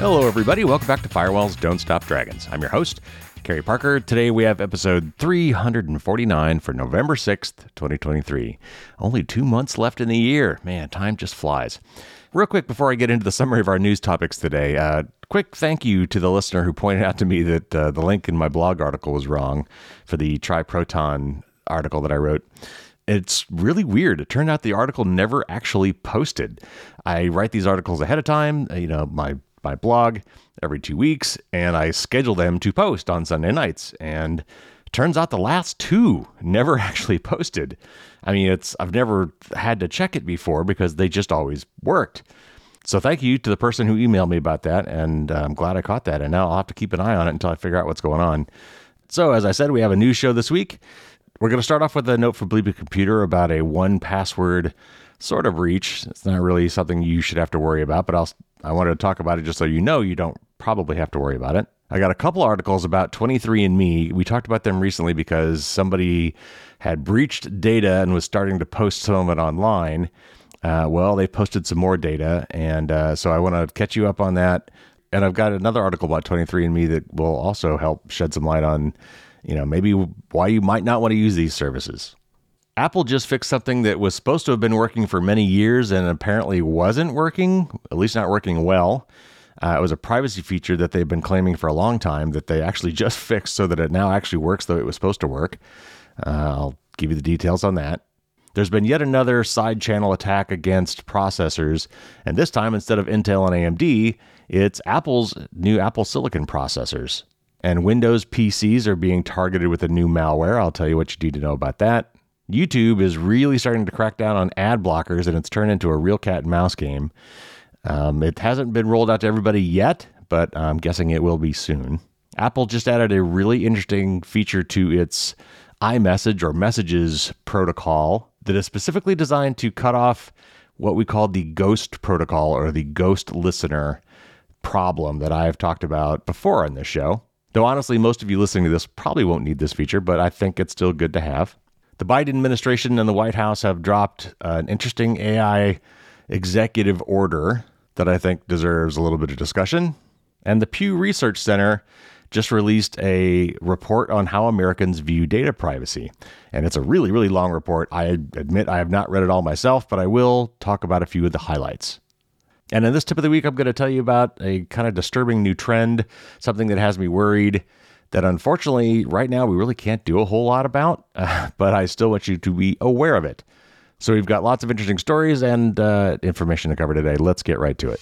Hello, everybody. Welcome back to Firewalls Don't Stop Dragons. I'm your host, Carey Parker. Today we have episode 349 for November 6th, 2023. Only two months left in the year. Man, time just flies. Real quick before I get into the summary of our news topics today, uh, quick thank you to the listener who pointed out to me that uh, the link in my blog article was wrong for the TriProton article that I wrote it's really weird. It turned out the article never actually posted. I write these articles ahead of time, you know, my my blog every 2 weeks and I schedule them to post on Sunday nights and turns out the last two never actually posted. I mean, it's I've never had to check it before because they just always worked. So thank you to the person who emailed me about that and I'm glad I caught that and now I'll have to keep an eye on it until I figure out what's going on. So, as I said, we have a new show this week. We're going to start off with a note from Bleeping Computer about a 1Password sort of reach. It's not really something you should have to worry about, but I'll, I wanted to talk about it just so you know you don't probably have to worry about it. I got a couple articles about 23andMe. We talked about them recently because somebody had breached data and was starting to post some of it online. Uh, well, they posted some more data, and uh, so I want to catch you up on that. And I've got another article about 23andMe that will also help shed some light on you know, maybe why you might not want to use these services. Apple just fixed something that was supposed to have been working for many years and apparently wasn't working, at least not working well. Uh, it was a privacy feature that they've been claiming for a long time that they actually just fixed so that it now actually works the way it was supposed to work. Uh, I'll give you the details on that. There's been yet another side channel attack against processors, and this time instead of Intel and AMD, it's Apple's new Apple Silicon processors. And Windows PCs are being targeted with a new malware. I'll tell you what you need to know about that. YouTube is really starting to crack down on ad blockers, and it's turned into a real cat and mouse game. Um, it hasn't been rolled out to everybody yet, but I'm guessing it will be soon. Apple just added a really interesting feature to its iMessage or messages protocol that is specifically designed to cut off what we call the ghost protocol or the ghost listener problem that I have talked about before on this show. Though honestly, most of you listening to this probably won't need this feature, but I think it's still good to have. The Biden administration and the White House have dropped an interesting AI executive order that I think deserves a little bit of discussion. And the Pew Research Center just released a report on how Americans view data privacy. And it's a really, really long report. I admit I have not read it all myself, but I will talk about a few of the highlights. And in this tip of the week, I'm going to tell you about a kind of disturbing new trend, something that has me worried that unfortunately, right now, we really can't do a whole lot about, uh, but I still want you to be aware of it. So we've got lots of interesting stories and uh, information to cover today. Let's get right to it.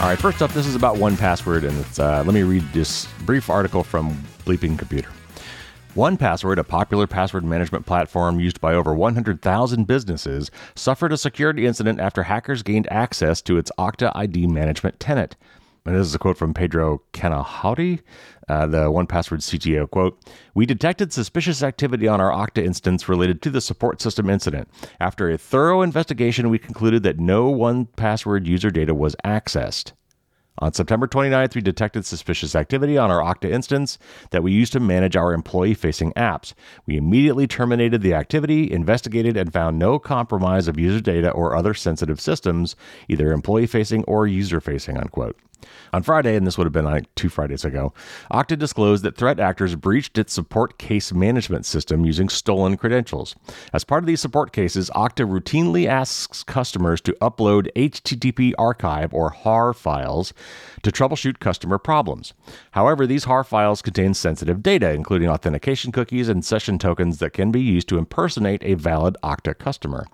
All right, first up, this is about 1Password, and it's, uh, let me read this brief article from Bleeping Computer. 1Password, a popular password management platform used by over 100,000 businesses, suffered a security incident after hackers gained access to its Okta ID management tenant. And this is a quote from Pedro Canahuati, uh, the 1Password CTO. Quote, We detected suspicious activity on our Okta instance related to the support system incident. After a thorough investigation, we concluded that no 1Password user data was accessed. On September 29th, we detected suspicious activity on our Okta instance that we use to manage our employee facing apps. We immediately terminated the activity, investigated, and found no compromise of user data or other sensitive systems, either employee facing or user facing, unquote. On Friday, and this would have been like two Fridays ago, Okta disclosed that threat actors breached its support case management system using stolen credentials. As part of these support cases, Okta routinely asks customers to upload HTTP archive or HAR files to troubleshoot customer problems. However, these HAR files contain sensitive data, including authentication cookies and session tokens that can be used to impersonate a valid Okta customer.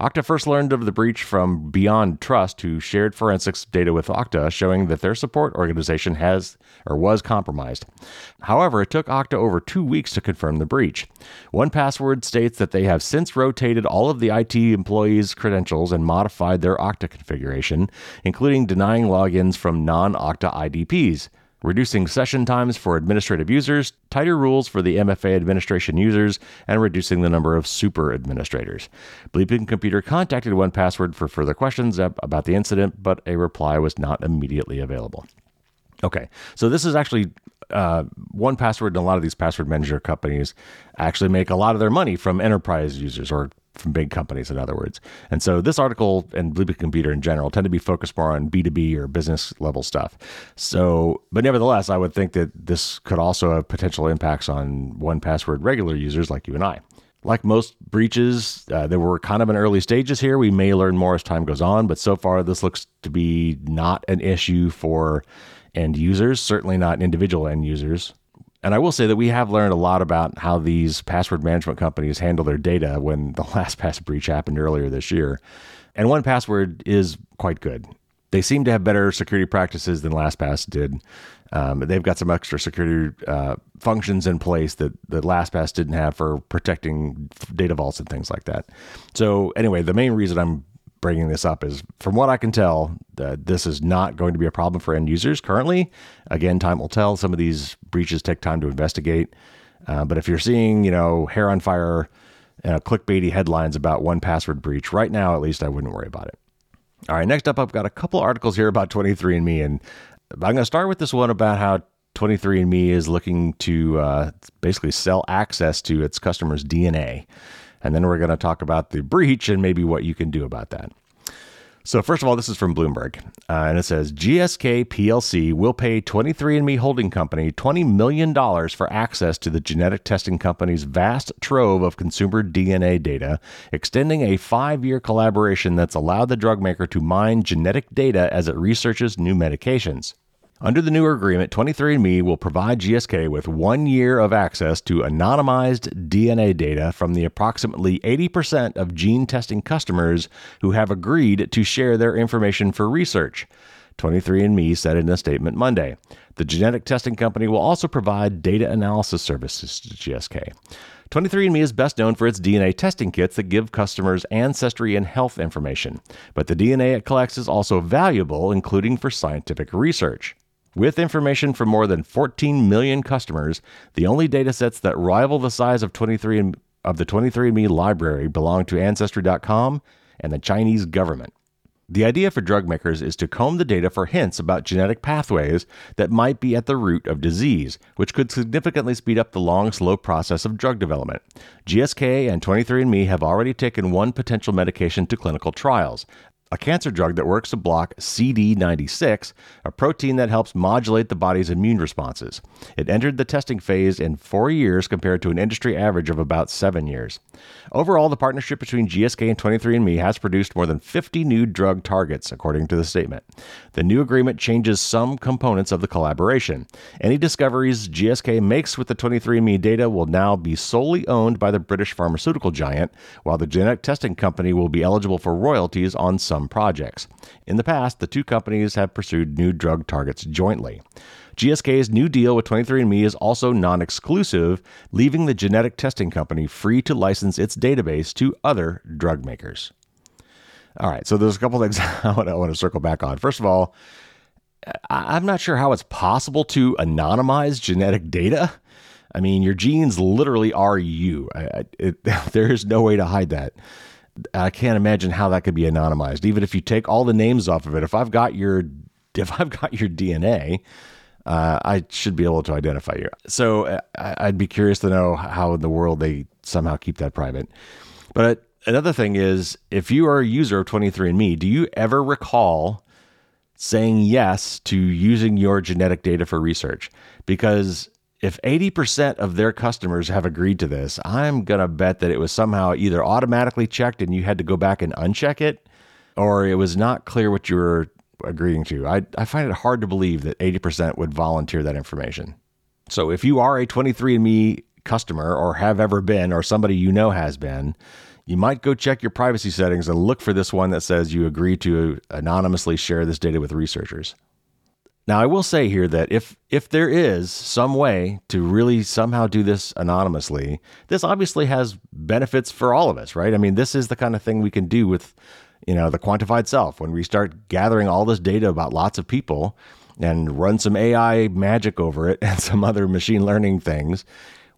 Okta first learned of the breach from Beyond Trust, who shared forensics data with Okta showing that their support organization has or was compromised. However, it took Okta over two weeks to confirm the breach. 1Password states that they have since rotated all of the IT employees' credentials and modified their Okta configuration, including denying logins from non Okta IDPs reducing session times for administrative users, tighter rules for the MFA administration users, and reducing the number of super administrators. Bleeping Computer contacted 1Password for further questions about the incident, but a reply was not immediately available. Okay, so this is actually uh, 1Password and a lot of these password manager companies actually make a lot of their money from enterprise users or from big companies, in other words. And so this article and Bleeping Computer in general tend to be focused more on B2B or business level stuff. So, but nevertheless, I would think that this could also have potential impacts on 1Password regular users like you and I. Like most breaches, uh, there were kind of in early stages here. We may learn more as time goes on, but so far this looks to be not an issue for end users, certainly not individual end users. And I will say that we have learned a lot about how these password management companies handle their data when the LastPass breach happened earlier this year. And 1Password is quite good. They seem to have better security practices than LastPass did. Um, they've got some extra security uh, functions in place that, that LastPass didn't have for protecting data vaults and things like that. So, anyway, the main reason I'm bringing this up is from what I can tell, that this is not going to be a problem for end users currently. Again, time will tell. Some of these breaches take time to investigate. Uh, but if you're seeing, you know, hair on fire, uh, clickbaity headlines about 1Password breach, right now at least, I wouldn't worry about it. All right, next up, I've got a couple articles here about 23andMe, and I'm going to start with this one about how 23andMe is looking to uh, basically sell access to its customers' DNA. And then we're going to talk about the breach and maybe what you can do about that. So, first of all, this is from Bloomberg, uh, and it says GSK PLC will pay 23andMe Holding Company $20 million for access to the genetic testing company's vast trove of consumer DNA data, extending a five year collaboration that's allowed the drug maker to mine genetic data as it researches new medications. Under the newer agreement, 23andMe will provide GSK with one year of access to anonymized DNA data from the approximately 80% of gene testing customers who have agreed to share their information for research. 23andMe said in a statement Monday. The genetic testing company will also provide data analysis services to GSK. 23andMe is best known for its DNA testing kits that give customers ancestry and health information, but the DNA it collects is also valuable, including for scientific research. With information from more than 14 million customers, the only datasets that rival the size of 23 of the 23andMe library belong to Ancestry.com and the Chinese government. The idea for drug makers is to comb the data for hints about genetic pathways that might be at the root of disease, which could significantly speed up the long, slow process of drug development. GSK and 23andMe have already taken one potential medication to clinical trials, a cancer drug that works to block CD96, a protein that helps modulate the body's immune responses. It entered the testing phase in four years compared to an industry average of about seven years. Overall, the partnership between GSK and 23andMe has produced more than 50 new drug targets, according to the statement. The new agreement changes some components of the collaboration. Any discoveries GSK makes with the 23andMe data will now be solely owned by the British pharmaceutical giant, while the genetic testing company will be eligible for royalties on some some projects. In the past, the two companies have pursued new drug targets jointly. GSK's new deal with 23andMe is also non exclusive, leaving the genetic testing company free to license its database to other drug makers. All right, so there's a couple things I want to circle back on. First of all, I'm not sure how it's possible to anonymize genetic data. I mean, your genes literally are you. I, it, there is no way to hide that. I can't imagine how that could be anonymized. Even if you take all the names off of it, if I've got your if I've got your DNA, uh, I should be able to identify you. So uh, I'd be curious to know how in the world they somehow keep that private. But another thing is, if you are a user of 23andMe, do you ever recall saying yes to using your genetic data for research? Because if 80% of their customers have agreed to this, I'm going to bet that it was somehow either automatically checked and you had to go back and uncheck it, or it was not clear what you were agreeing to. I, I find it hard to believe that 80% would volunteer that information. So if you are a 23andMe customer or have ever been, or somebody you know has been, you might go check your privacy settings and look for this one that says you agree to anonymously share this data with researchers. Now, I will say here that if if there is some way to really somehow do this anonymously, this obviously has benefits for all of us, right? I mean, this is the kind of thing we can do with, you know, the quantified self when we start gathering all this data about lots of people and run some AI magic over it and some other machine learning things.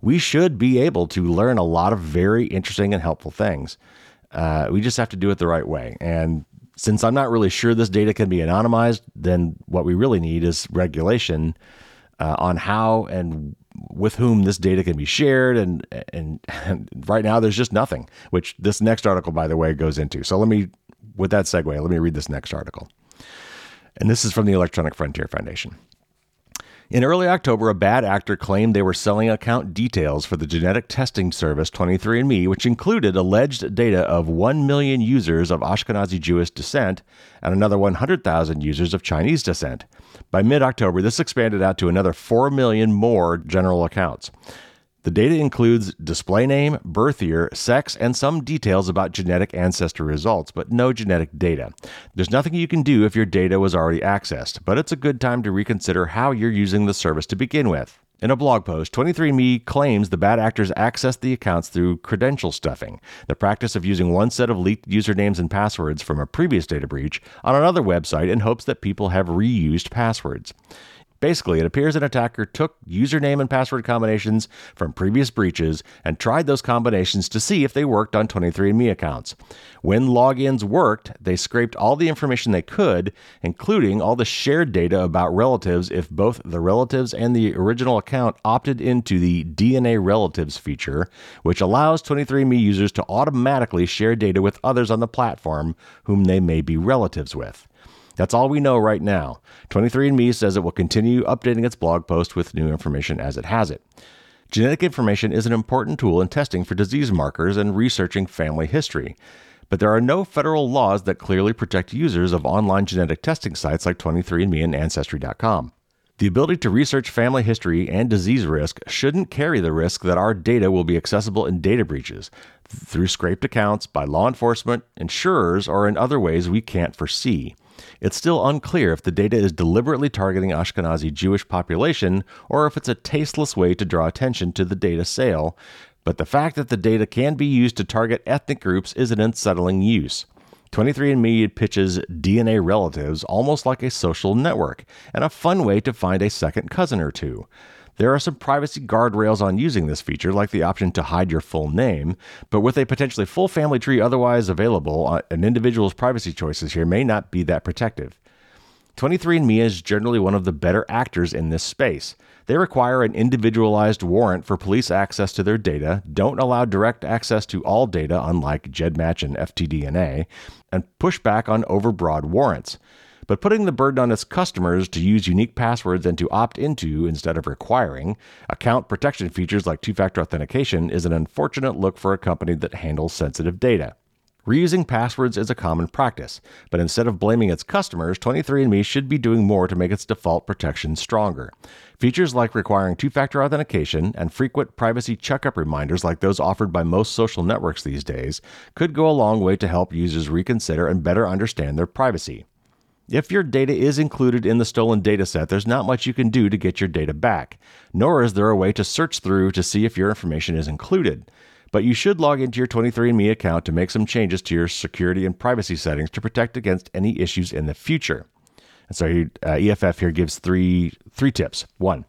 We should be able to learn a lot of very interesting and helpful things. Uh, we just have to do it the right way. And since I'm not really sure this data can be anonymized, then what we really need is regulation uh, on how and with whom this data can be shared. And, and, and right now, there's just nothing, which this next article, by the way, goes into. So let me, with that segue, let me read this next article. And this is from the Electronic Frontier Foundation. In early October, a bad actor claimed they were selling account details for the genetic testing service 23andMe, which included alleged data of 1 million users of Ashkenazi Jewish descent and another 100,000 users of Chinese descent. By mid October, this expanded out to another 4 million more general accounts. The data includes display name, birth year, sex, and some details about genetic ancestry results, but no genetic data. There's nothing you can do if your data was already accessed, but it's a good time to reconsider how you're using the service to begin with. In a blog post, 23andMe claims the bad actors accessed the accounts through credential stuffing, the practice of using one set of leaked usernames and passwords from a previous data breach on another website in hopes that people have reused passwords. Basically, it appears an attacker took username and password combinations from previous breaches and tried those combinations to see if they worked on 23andMe accounts. When logins worked, they scraped all the information they could, including all the shared data about relatives if both the relatives and the original account opted into the DNA relatives feature, which allows 23andMe users to automatically share data with others on the platform whom they may be relatives with. That's all we know right now. 23andMe says it will continue updating its blog post with new information as it has it. Genetic information is an important tool in testing for disease markers and researching family history. But there are no federal laws that clearly protect users of online genetic testing sites like 23andMe and Ancestry.com. The ability to research family history and disease risk shouldn't carry the risk that our data will be accessible in data breaches through scraped accounts by law enforcement, insurers, or in other ways we can't foresee. It's still unclear if the data is deliberately targeting Ashkenazi Jewish population or if it's a tasteless way to draw attention to the data sale, but the fact that the data can be used to target ethnic groups is an unsettling use. 23andMe pitches DNA relatives almost like a social network and a fun way to find a second cousin or two. There are some privacy guardrails on using this feature, like the option to hide your full name, but with a potentially full family tree otherwise available, uh, an individual's privacy choices here may not be that protective. 23andMe is generally one of the better actors in this space. They require an individualized warrant for police access to their data, don't allow direct access to all data, unlike GEDmatch and FTDNA, and push back on overbroad warrants but putting the burden on its customers to use unique passwords and to opt into instead of requiring account protection features like two factor authentication is an unfortunate look for a company that handles sensitive data. Reusing passwords is a common practice, but instead of blaming its customers, 23andMe should be doing more to make its default protection stronger. Features like requiring two factor authentication and frequent privacy checkup reminders, like those offered by most social networks these days, could go a long way to help users reconsider and better understand their privacy. If your data is included in the stolen dataset, there's not much you can do to get your data back, nor is there a way to search through to see if your information is included. But you should log into your 23andMe account to make some changes to your security and privacy settings to protect against any issues in the future. And so uh, EFF here gives three three tips. One,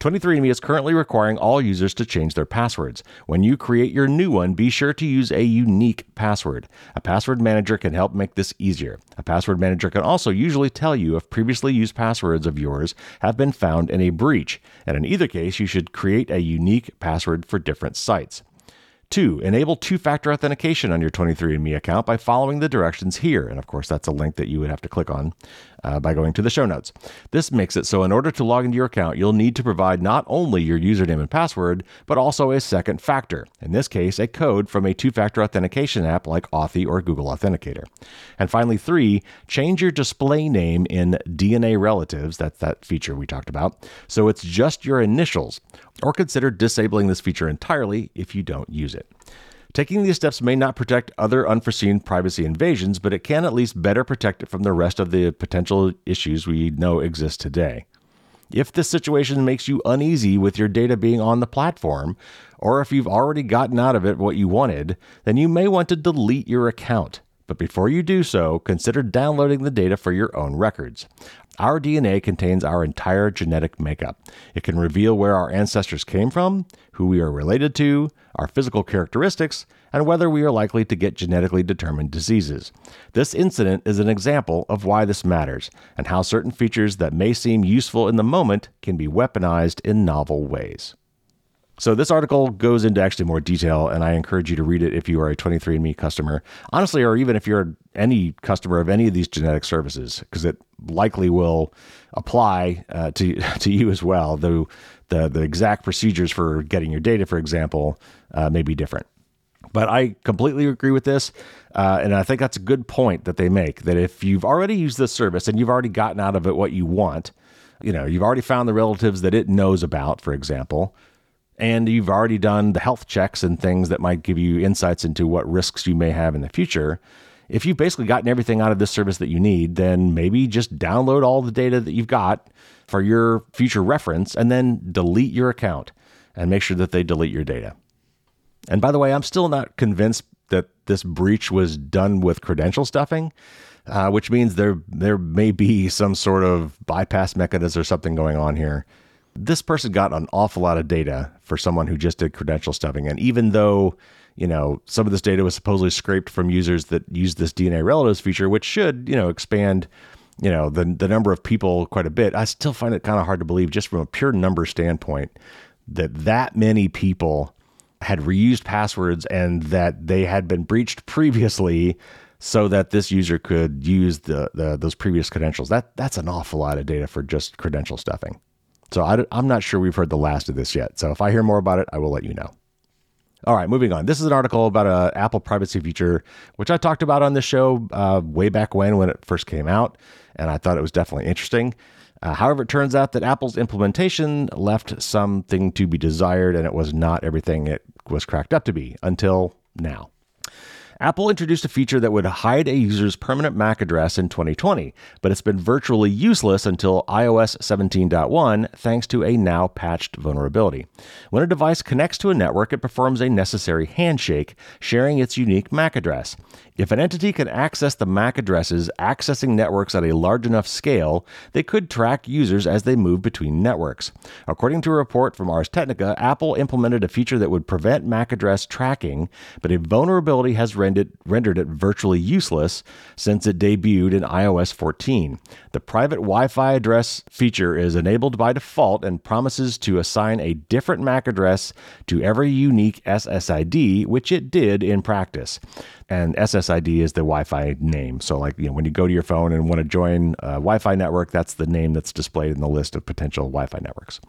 23andMe is currently requiring all users to change their passwords. When you create your new one, be sure to use a unique password. A password manager can help make this easier. A password manager can also usually tell you if previously used passwords of yours have been found in a breach. And in either case, you should create a unique password for different sites. Two, enable two factor authentication on your 23andMe account by following the directions here. And of course, that's a link that you would have to click on uh, by going to the show notes. This makes it so, in order to log into your account, you'll need to provide not only your username and password, but also a second factor. In this case, a code from a two factor authentication app like Authy or Google Authenticator. And finally, three, change your display name in DNA Relatives, that's that feature we talked about, so it's just your initials, or consider disabling this feature entirely if you don't use it. Taking these steps may not protect other unforeseen privacy invasions, but it can at least better protect it from the rest of the potential issues we know exist today. If this situation makes you uneasy with your data being on the platform, or if you've already gotten out of it what you wanted, then you may want to delete your account. But before you do so, consider downloading the data for your own records. Our DNA contains our entire genetic makeup. It can reveal where our ancestors came from, who we are related to, our physical characteristics, and whether we are likely to get genetically determined diseases. This incident is an example of why this matters and how certain features that may seem useful in the moment can be weaponized in novel ways. So this article goes into actually more detail, and I encourage you to read it if you are a 23andMe customer, honestly, or even if you're any customer of any of these genetic services, because it likely will apply uh, to to you as well. Though the the exact procedures for getting your data, for example, uh, may be different. But I completely agree with this. Uh, and I think that's a good point that they make that if you've already used this service and you've already gotten out of it what you want, you know, you've already found the relatives that it knows about, for example, and you've already done the health checks and things that might give you insights into what risks you may have in the future. If you've basically gotten everything out of this service that you need, then maybe just download all the data that you've got for your future reference and then delete your account and make sure that they delete your data. And by the way, I'm still not convinced that this breach was done with credential stuffing, uh, which means there there may be some sort of bypass mechanism or something going on here. This person got an awful lot of data for someone who just did credential stuffing, and even though you know some of this data was supposedly scraped from users that used this DNA relatives feature, which should you know expand you know the the number of people quite a bit. I still find it kind of hard to believe, just from a pure number standpoint, that that many people had reused passwords and that they had been breached previously so that this user could use the, the those previous credentials. That that's an awful lot of data for just credential stuffing. So I, am not sure we've heard the last of this yet. So if I hear more about it, I will let you know. All right, moving on. This is an article about a Apple privacy feature, which I talked about on this show uh, way back when when it first came out, and I thought it was definitely interesting. Uh, however, it turns out that Apple's implementation left something to be desired, and it was not everything it was cracked up to be until now. Apple introduced a feature that would hide a user's permanent MAC address in 2020, but it's been virtually useless until iOS 17.1 thanks to a now patched vulnerability. When a device connects to a network, it performs a necessary handshake, sharing its unique MAC address. If an entity can access the MAC addresses accessing networks at a large enough scale, they could track users as they move between networks. According to a report from Ars Technica, Apple implemented a feature that would prevent MAC address tracking, but a vulnerability has rendered, rendered it virtually useless since it debuted in iOS 14. The private Wi Fi address feature is enabled by default and promises to assign a different MAC address to every unique SSID, which it did in practice and SSID is the Wi-Fi name. So, like you know, when you go to your phone and want to join a Wi-Fi network, that's the name that's displayed in the list of potential Wi-Fi networks.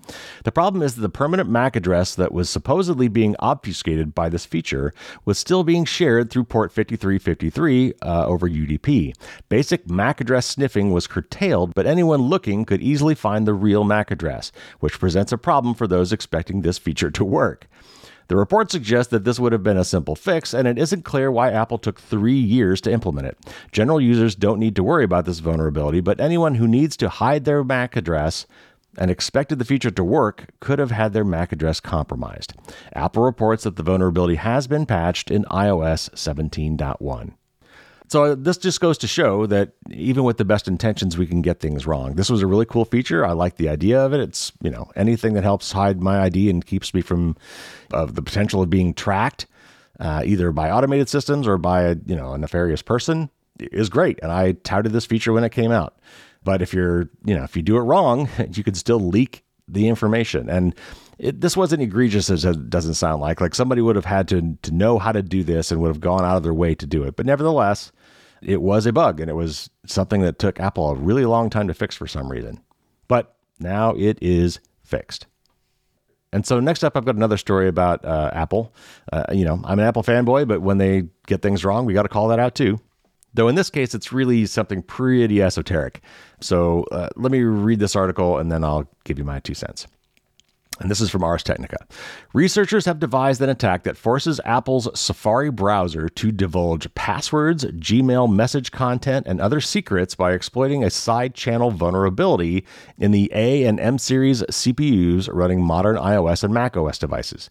The problem is that the permanent MAC address that was supposedly being obfuscated by this feature was still being shared through port 5353 uh, over UDP. Basic MAC address sniffing was curtailed, but anyone looking could easily find the real MAC address, which presents a problem for those expecting this feature to work. The report suggests that this would have been a simple fix, and it isn't clear why Apple took three years to implement it. General users don't need to worry about this vulnerability, but anyone who needs to hide their MAC address and expected the feature to work could have had their MAC address compromised. Apple reports that the vulnerability has been patched in iOS 17.1. So this just goes to show that even with the best intentions, we can get things wrong. This was a really cool feature. I like the idea of it. It's you know anything that helps hide my ID and keeps me from of the potential of being tracked, uh, either by automated systems or by a you know a nefarious person, is great. And I touted this feature when it came out. But if you're you know if you do it wrong, you could still leak the information and. It, this wasn't egregious as it doesn't sound like. Like somebody would have had to to know how to do this and would have gone out of their way to do it. But nevertheless, it was a bug and it was something that took Apple a really long time to fix for some reason. But now it is fixed. And so next up, I've got another story about uh, Apple. Uh, you know, I'm an Apple fanboy, but when they get things wrong, we got to call that out too. Though in this case, it's really something pretty esoteric. So uh, let me read this article and then I'll give you my two cents and this is from Ars Technica. Researchers have devised an attack that forces Apple's Safari browser to divulge passwords, Gmail message content, and other secrets by exploiting a side channel vulnerability in the A and M series CPUs running modern iOS and macOS devices.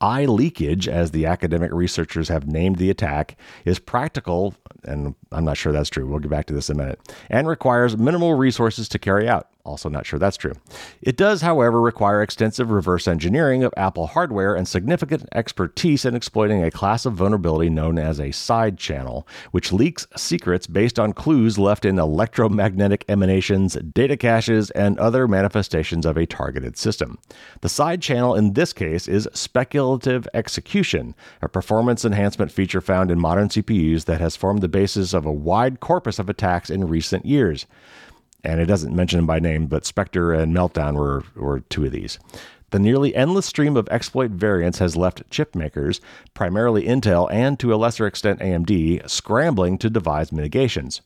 iLeakage, as the academic researchers have named the attack, is practical, and I'm not sure that's true. We'll get back to this in a minute, and requires minimal resources to carry out. Also, not sure that's true. It does, however, require extensive reverse engineering of Apple hardware and significant expertise in exploiting a class of vulnerability known as a side channel, which leaks secrets based on clues left in electromagnetic emanations, data caches, and other manifestations of a targeted system. The side channel in this case is speculative execution, a performance enhancement feature found in modern CPUs that has formed the basis of a wide corpus of attacks in recent years and it doesn't mention them by name, but Spectre and Meltdown were, were two of these. The nearly endless stream of exploit variants has left chip makers, primarily Intel and to a lesser extent AMD, scrambling to devise mitigations.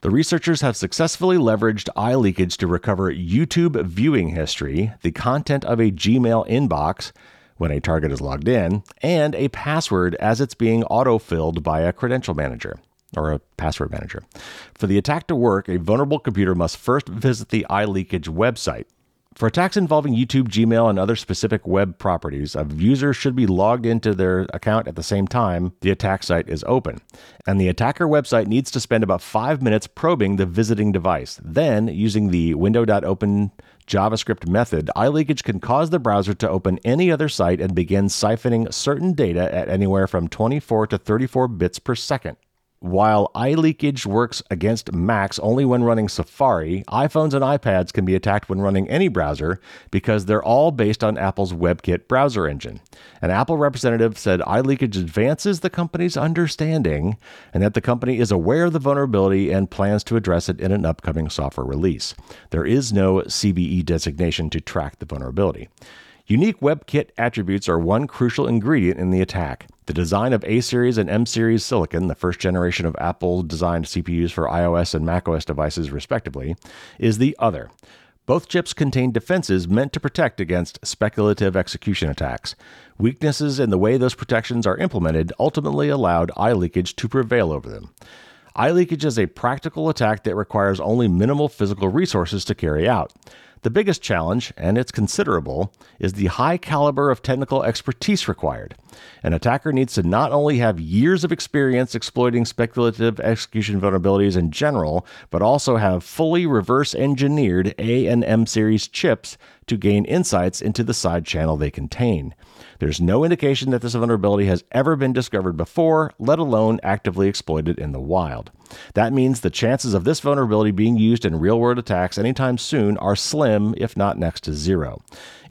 The researchers have successfully leveraged iLeakage to recover YouTube viewing history, the content of a Gmail inbox when a target is logged in, and a password as it's being autofilled by a credential manager or a password manager. For the attack to work, a vulnerable computer must first visit the iLeakage website. For attacks involving YouTube, Gmail, and other specific web properties, a user should be logged into their account at the same time the attack site is open. And the attacker website needs to spend about five minutes probing the visiting device. Then, using the window.open JavaScript method, iLeakage can cause the browser to open any other site and begin siphoning certain data at anywhere from 24 to 34 bits per second. While iLeakage works against Macs only when running Safari, iPhones and iPads can be attacked when running any browser because they're all based on Apple's WebKit browser engine. An Apple representative said iLeakage advances the company's understanding and that the company is aware of the vulnerability and plans to address it in an upcoming software release. There is no CVE designation to track the vulnerability. Unique WebKit attributes are one crucial ingredient in the attack. The design of A series and M series silicon, the first generation of Apple designed CPUs for iOS and macOS devices, respectively, is the other. Both chips contain defenses meant to protect against speculative execution attacks. Weaknesses in the way those protections are implemented ultimately allowed iLeakage to prevail over them. iLeakage is a practical attack that requires only minimal physical resources to carry out. The biggest challenge, and it's considerable, is the high caliber of technical expertise required. An attacker needs to not only have years of experience exploiting speculative execution vulnerabilities in general, but also have fully reverse engineered A and M series chips to gain insights into the side channel they contain. There's no indication that this vulnerability has ever been discovered before, let alone actively exploited in the wild. That means the chances of this vulnerability being used in real world attacks anytime soon are slim, if not next to zero.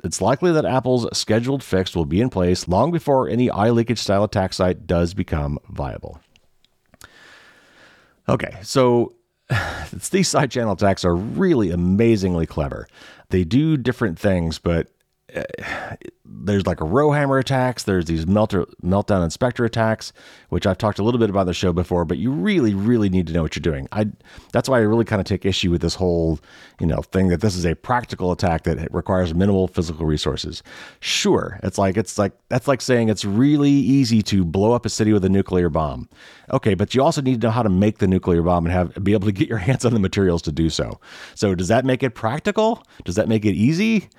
It's likely that Apple's scheduled fix will be in place long before any iLeakage style attack site does become viable. Okay, so these side channel attacks are really amazingly clever. They do different things, but there's like a rowhammer attacks. There's these melter, meltdown inspector attacks, which I've talked a little bit about the show before. But you really, really need to know what you're doing. I that's why I really kind of take issue with this whole you know thing that this is a practical attack that requires minimal physical resources. Sure, it's like it's like that's like saying it's really easy to blow up a city with a nuclear bomb. Okay, but you also need to know how to make the nuclear bomb and have be able to get your hands on the materials to do so. So does that make it practical? Does that make it easy?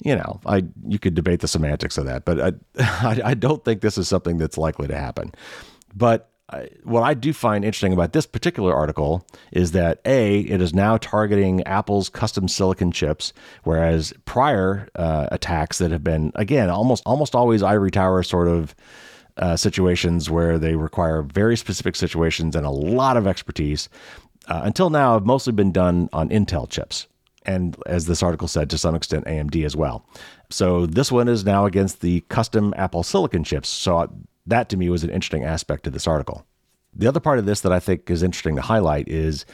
You know, I you could debate the semantics of that, but I, I, I don't think this is something that's likely to happen. But I, what I do find interesting about this particular article is that a it is now targeting Apple's custom silicon chips, whereas prior uh, attacks that have been again almost almost always ivory tower sort of uh, situations where they require very specific situations and a lot of expertise. Uh, until now, have mostly been done on Intel chips and as this article said, to some extent, AMD as well. So this one is now against the custom Apple Silicon chips. So that to me was an interesting aspect of this article. The other part of this that I think is interesting to highlight is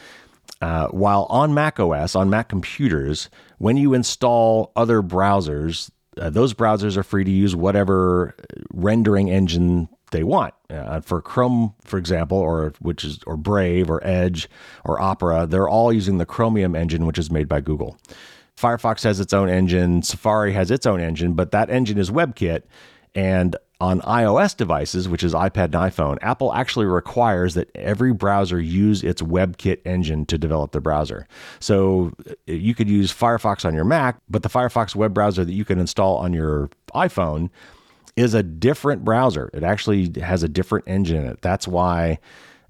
uh, while on Mac OS, on Mac computers, when you install other browsers, uh, those browsers are free to use whatever rendering engine they want. Uh, for Chrome, for example, or which is or Brave or Edge or Opera, they're all using the Chromium engine, which is made by Google. Firefox has its own engine, Safari has its own engine, but that engine is WebKit. And on iOS devices, which is iPad and iPhone, Apple actually requires that every browser use its WebKit engine to develop the browser. So uh, you could use Firefox on your Mac, but the Firefox web browser that you can install on your iPhone is a different browser. It actually has a different engine in it. That's why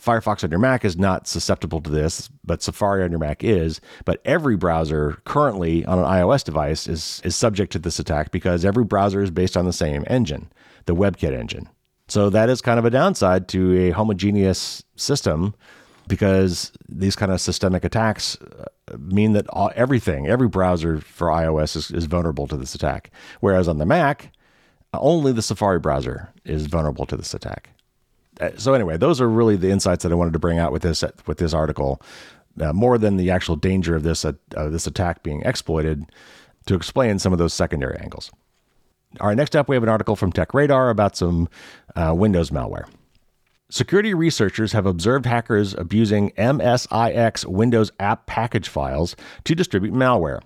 Firefox on your Mac is not susceptible to this, but Safari on your Mac is. But every browser currently on an iOS device is, is subject to this attack because every browser is based on the same engine, the WebKit engine. So that is kind of a downside to a homogeneous system because these kind of systemic attacks uh, mean that all, everything, every browser for iOS is, is vulnerable to this attack. Whereas on the Mac, only the Safari browser is vulnerable to this attack. Uh, so anyway, those are really the insights that I wanted to bring out with this with this article, uh, more than the actual danger of this uh, this attack being exploited, to explain some of those secondary angles. All right, next up we have an article from TechRadar about some uh, Windows malware. Security researchers have observed hackers abusing MSIX Windows app package files to distribute malware.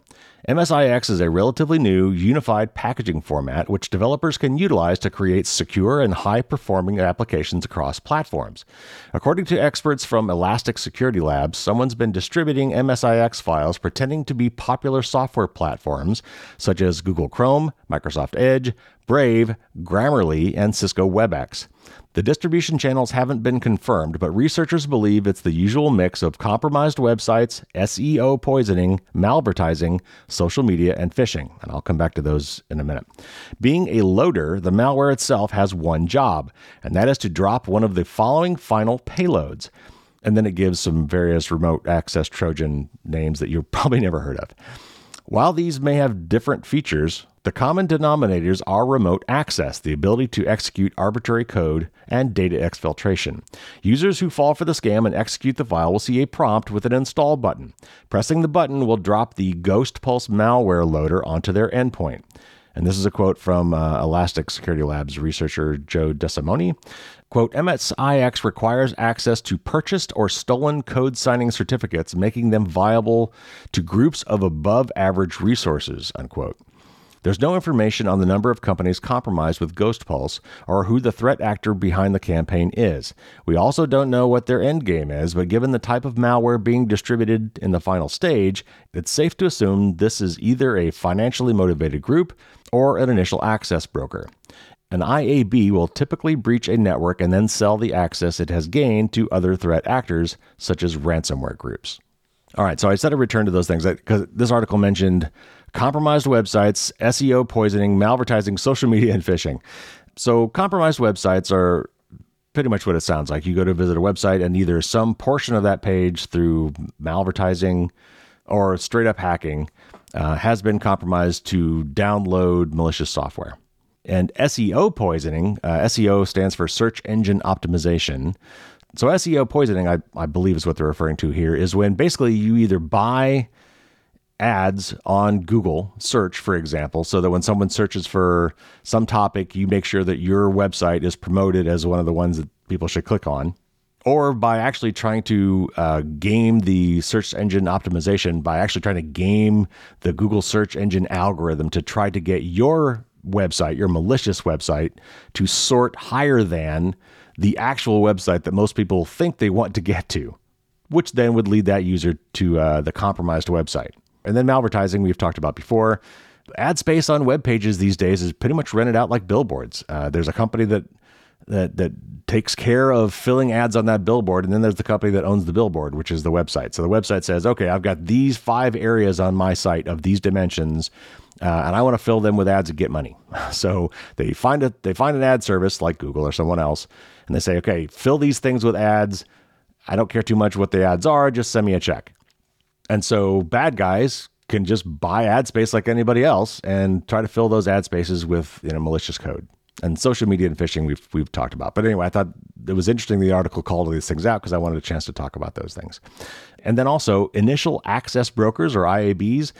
MSIX is a relatively new, unified packaging format which developers can utilize to create secure and high performing applications across platforms. According to experts from Elastic Security Labs, someone's been distributing MSIX files pretending to be popular software platforms such as Google Chrome, Microsoft Edge, Brave, Grammarly, and Cisco WebEx. The distribution channels haven't been confirmed, but researchers believe it's the usual mix of compromised websites, SEO poisoning, malvertising, social media, and phishing. And I'll come back to those in a minute. Being a loader, the malware itself has one job, and that is to drop one of the following final payloads. And then it gives some various remote access Trojan names that you've probably never heard of. While these may have different features, the common denominators are remote access, the ability to execute arbitrary code, and data exfiltration. Users who fall for the scam and execute the file will see a prompt with an install button. Pressing the button will drop the Ghost Pulse malware loader onto their endpoint. And this is a quote from uh, Elastic Security Labs researcher Joe DeSimone. Quote, MSIX requires access to purchased or stolen code signing certificates, making them viable to groups of above average resources, unquote. There's no information on the number of companies compromised with Ghost Pulse or who the threat actor behind the campaign is. We also don't know what their end game is, but given the type of malware being distributed in the final stage, it's safe to assume this is either a financially motivated group or an initial access broker. An IAB will typically breach a network and then sell the access it has gained to other threat actors, such as ransomware groups. All right, so I said I'd return to those things because this article mentioned compromised websites, SEO poisoning, malvertising, social media, and phishing. So, compromised websites are pretty much what it sounds like. You go to visit a website, and either some portion of that page through malvertising or straight up hacking uh, has been compromised to download malicious software. And SEO poisoning, uh, SEO stands for search engine optimization. So, SEO poisoning, I, I believe, is what they're referring to here, is when basically you either buy ads on Google search, for example, so that when someone searches for some topic, you make sure that your website is promoted as one of the ones that people should click on. Or by actually trying to uh, game the search engine optimization, by actually trying to game the Google search engine algorithm to try to get your website, your malicious website, to sort higher than the actual website that most people think they want to get to, which then would lead that user to uh, the compromised website. And then malvertising, we've talked about before. Ad space on web pages these days is pretty much rented out like billboards. Uh, there's a company that that that takes care of filling ads on that billboard, and then there's the company that owns the billboard, which is the website. So the website says, okay, I've got these five areas on my site of these dimensions. Uh, and I want to fill them with ads and get money. So they find a they find an ad service like Google or someone else, and they say, okay, fill these things with ads. I don't care too much what the ads are. Just send me a check. And so bad guys can just buy ad space like anybody else and try to fill those ad spaces with you know malicious code. And social media and phishing we've we've talked about. But anyway, I thought it was interesting the article called all these things out because I wanted a chance to talk about those things. And then also initial access brokers or IABs.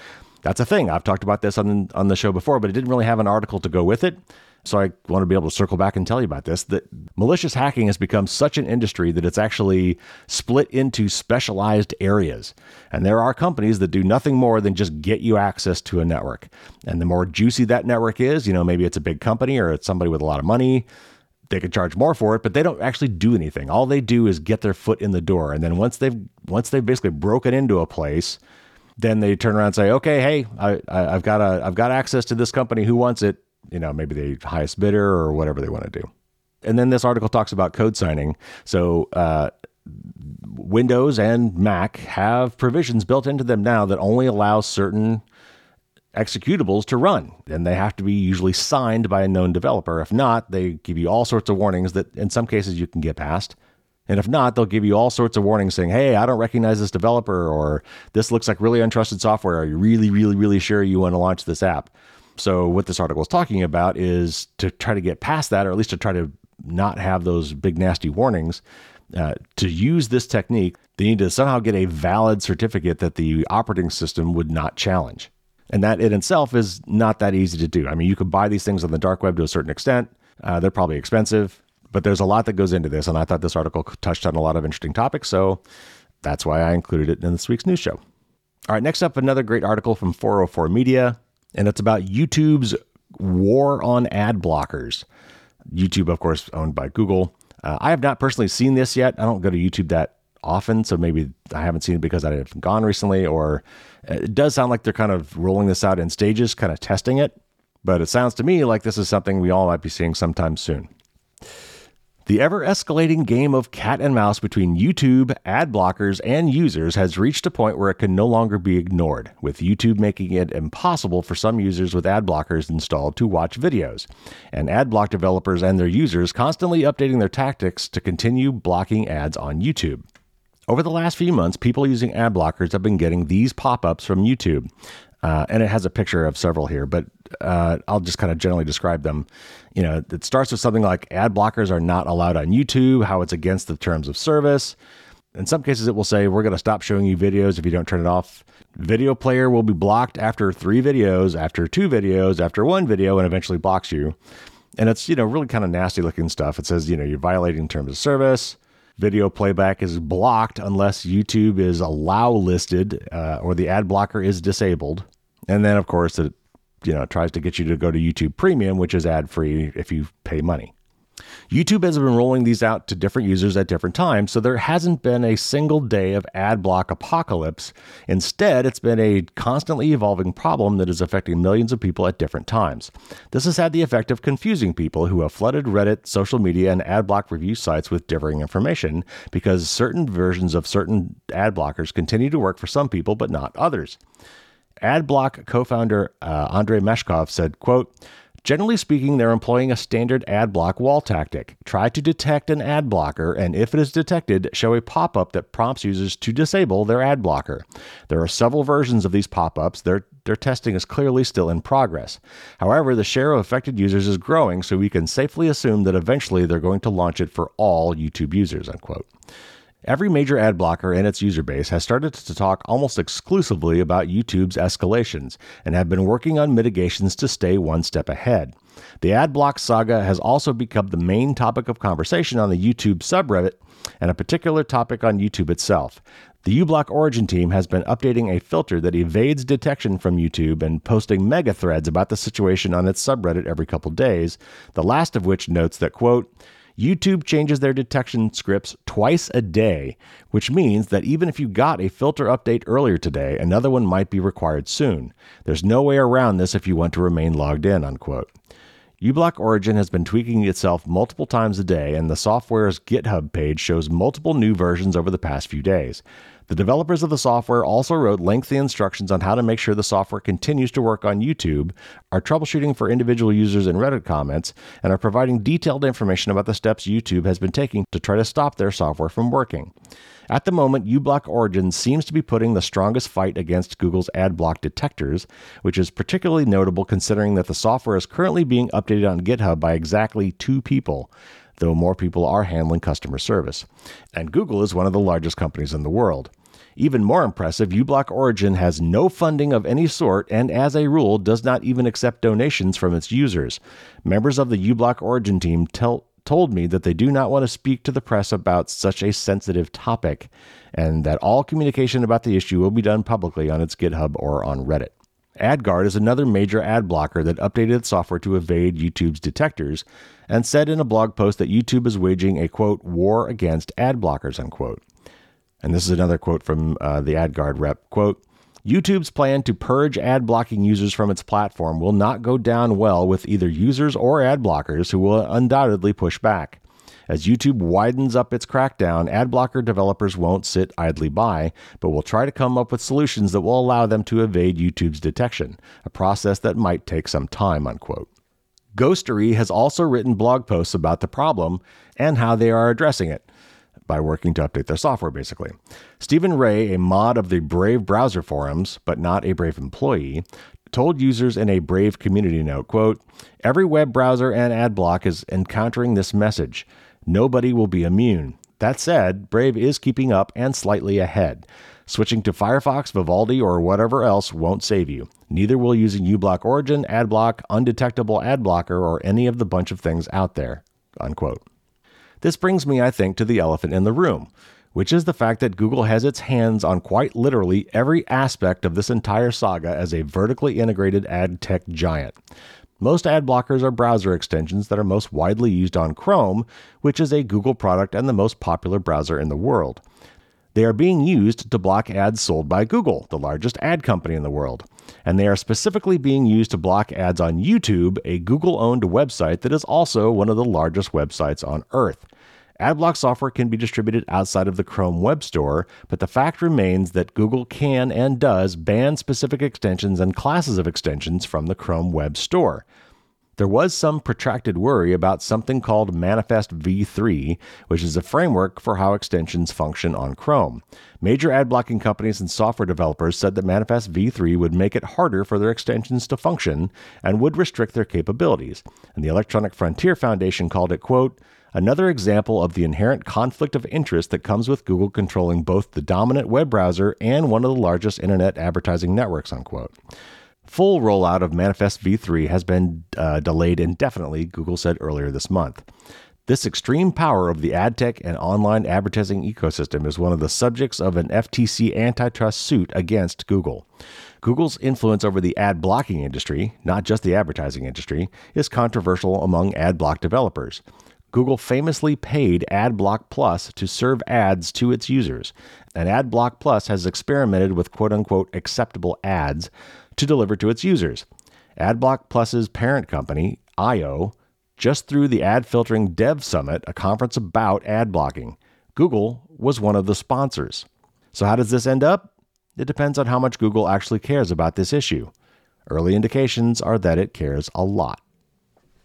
That's a thing. I've talked about this on on the show before, but it didn't really have an article to go with it. So I want to be able to circle back and tell you about this that malicious hacking has become such an industry that it's actually split into specialized areas. And there are companies that do nothing more than just get you access to a network. And the more juicy that network is, you know, maybe it's a big company or it's somebody with a lot of money, they could charge more for it, but they don't actually do anything. All they do is get their foot in the door. And then once they've once they've basically broken into a place, then they turn around and say, "Okay, hey, I, have got a, I've got access to this company. Who wants it? You know, maybe the highest bidder or whatever they want to do. And then this article talks about code signing. So uh, Windows and Mac have provisions built into them now that only allow certain executables to run. And they have to be usually signed by a known developer. If not, they give you all sorts of warnings that in some cases you can get past. And if not, they'll give you all sorts of warnings saying, hey, I don't recognize this developer, or this looks like really untrusted software. Are you really, really, really sure you want to launch this app? So, what this article is talking about is to try to get past that, or at least to try to not have those big, nasty warnings. Uh, to use this technique, they need to somehow get a valid certificate that the operating system would not challenge. And that in itself is not that easy to do. I mean, you could buy these things on the dark web to a certain extent. Uh, they're probably expensive, but there's a lot that goes into this. And I thought this article touched on a lot of interesting topics. So that's why I included it in this week's news show. All right, next up, another great article from 404 Media, and it's about YouTube's war on ad blockers. YouTube, of course, owned by Google. Uh, I have not personally seen this yet. I don't go to YouTube that often, so maybe I haven't seen it because I haven't gone recently, or it does sound like they're kind of rolling this out in stages, kind of testing it. But it sounds to me like this is something we all might be seeing sometime soon. The ever escalating game of cat and mouse between YouTube, ad blockers, and users has reached a point where it can no longer be ignored, with YouTube making it impossible for some users with ad blockers installed to watch videos, and ad block developers and their users constantly updating their tactics to continue blocking ads on YouTube. Over the last few months, people using ad blockers have been getting these pop ups from YouTube. Uh, and it has a picture of several here, but uh, I'll just kind of generally describe them. You know, it starts with something like ad blockers are not allowed on YouTube, how it's against the terms of service. In some cases, it will say, We're going to stop showing you videos if you don't turn it off. Video player will be blocked after three videos, after two videos, after one video, and eventually blocks you. And it's, you know, really kind of nasty looking stuff. It says, you know, you're violating terms of service video playback is blocked unless YouTube is allow listed uh, or the ad blocker is disabled. And then, of course, it you know tries to get you to go to YouTube Premium, which is ad free if you pay money. YouTube has been rolling these out to different users at different times, so there hasn't been a single day of ad block apocalypse. Instead, it's been a constantly evolving problem that is affecting millions of people at different times. This has had the effect of confusing people who have flooded Reddit, social media, and ad block review sites with differing information because certain versions of certain ad blockers continue to work for some people but not others. Adblock co-founder uh, Andrei Meshkov said, quote, Generally speaking, they're employing a standard ad block wall tactic. Try to detect an ad blocker, and if it is detected, show a pop up that prompts users to disable their ad blocker. There are several versions of these pop ups. Their, their testing is clearly still in progress. However, the share of affected users is growing, so we can safely assume that eventually they're going to launch it for all YouTube users. Unquote. Every major ad blocker and its user base has started to talk almost exclusively about YouTube's escalations and have been working on mitigations to stay one step ahead. The ad block saga has also become the main topic of conversation on the YouTube subreddit and a particular topic on YouTube itself. The uBlock Origin team has been updating a filter that evades detection from YouTube and posting mega threads about the situation on its subreddit every couple days, the last of which notes that, quote, YouTube changes their detection scripts twice a day, which means that even if you got a filter update earlier today, another one might be required soon. There's no way around this if you want to remain logged in, unquote. uBlock Origin has been tweaking itself multiple times a day, and the software's GitHub page shows multiple new versions over the past few days. The developers of the software also wrote lengthy instructions on how to make sure the software continues to work on YouTube, are troubleshooting for individual users in Reddit comments, and are providing detailed information about the steps YouTube has been taking to try to stop their software from working. At the moment, uBlock Origin seems to be putting the strongest fight against Google's ad block detectors, which is particularly notable considering that the software is currently being updated on GitHub by exactly two people though more people are handling customer service. And Google is one of the largest companies in the world. Even more impressive, uBlock Origin has no funding of any sort and, as a rule, does not even accept donations from its users. Members of the uBlock Origin team tell, told me that they do not want to speak to the press about such a sensitive topic, and that all communication about the issue will be done publicly on its GitHub or on Reddit. AdGuard is another major ad blocker that updated its software to evade YouTube's detectors and said in a blog post that YouTube is waging a quote war against ad blockers unquote. And this is another quote from uh, the AdGuard rep. Quote, YouTube's plan to purge ad blocking users from its platform will not go down well with either users or ad blockers who will undoubtedly push back. As YouTube widens up its crackdown, ad blocker developers won't sit idly by, but will try to come up with solutions that will allow them to evade YouTube's detection, a process that might take some time, unquote. Ghostery has also written blog posts about the problem and how they are addressing it by working to update their software, basically. Stephen Ray, a mod of the Brave browser forums, but not a Brave employee, told users in a Brave community note, quote, Every web browser and ad block is encountering this message. Nobody will be immune. That said, Brave is keeping up and slightly ahead. Switching to Firefox, Vivaldi, or whatever else won't save you. Neither will using uBlock Origin, AdBlock, Undetectable Ad Blocker, or any of the bunch of things out there. Unquote. This brings me, I think, to the elephant in the room which is the fact that Google has its hands on quite literally every aspect of this entire saga as a vertically integrated ad tech giant. Most ad blockers are browser extensions that are most widely used on Chrome, which is a Google product and the most popular browser in the world. They are being used to block ads sold by Google, the largest ad company in the world. And they are specifically being used to block ads on YouTube, a Google owned website that is also one of the largest websites on earth. Adblock software can be distributed outside of the Chrome Web Store, but the fact remains that Google can and does ban specific extensions and classes of extensions from the Chrome Web Store. There was some protracted worry about something called Manifest v3, which is a framework for how extensions function on Chrome. Major ad blocking companies and software developers said that Manifest v3 would make it harder for their extensions to function and would restrict their capabilities. And the Electronic Frontier Foundation called it, quote, Another example of the inherent conflict of interest that comes with Google controlling both the dominant web browser and one of the largest internet advertising networks, unquote. Full rollout of Manifest v3 has been uh, delayed indefinitely, Google said earlier this month. This extreme power of the ad tech and online advertising ecosystem is one of the subjects of an FTC antitrust suit against Google. Google's influence over the ad blocking industry, not just the advertising industry, is controversial among ad block developers. Google famously paid AdBlock Plus to serve ads to its users, and AdBlock Plus has experimented with quote unquote acceptable ads to deliver to its users. AdBlock Plus's parent company, eyeo, just threw the Ad Filtering Dev Summit, a conference about ad blocking. Google was one of the sponsors. So, how does this end up? It depends on how much Google actually cares about this issue. Early indications are that it cares a lot.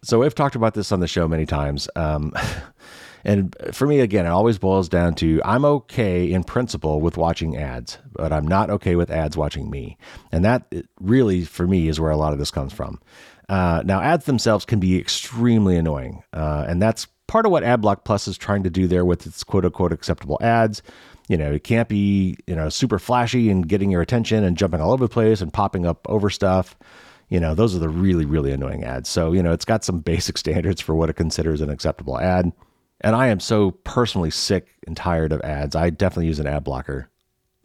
So we've talked about this on the show many times. Um, and for me, again, it always boils down to I'm okay in principle with watching ads, but I'm not okay with ads watching me. And that really, for me, is where a lot of this comes from. Uh, now, ads themselves can be extremely annoying. Uh, and that's part of what AdBlock Plus is trying to do there with its quote unquote acceptable ads. You know, it can't be, you know, super flashy and getting your attention and jumping all over the place and popping up over stuff. You know, those are the really, really annoying ads. So, you know, it's got some basic standards for what it considers an acceptable ad. And I am so personally sick and tired of ads. I definitely use an ad blocker.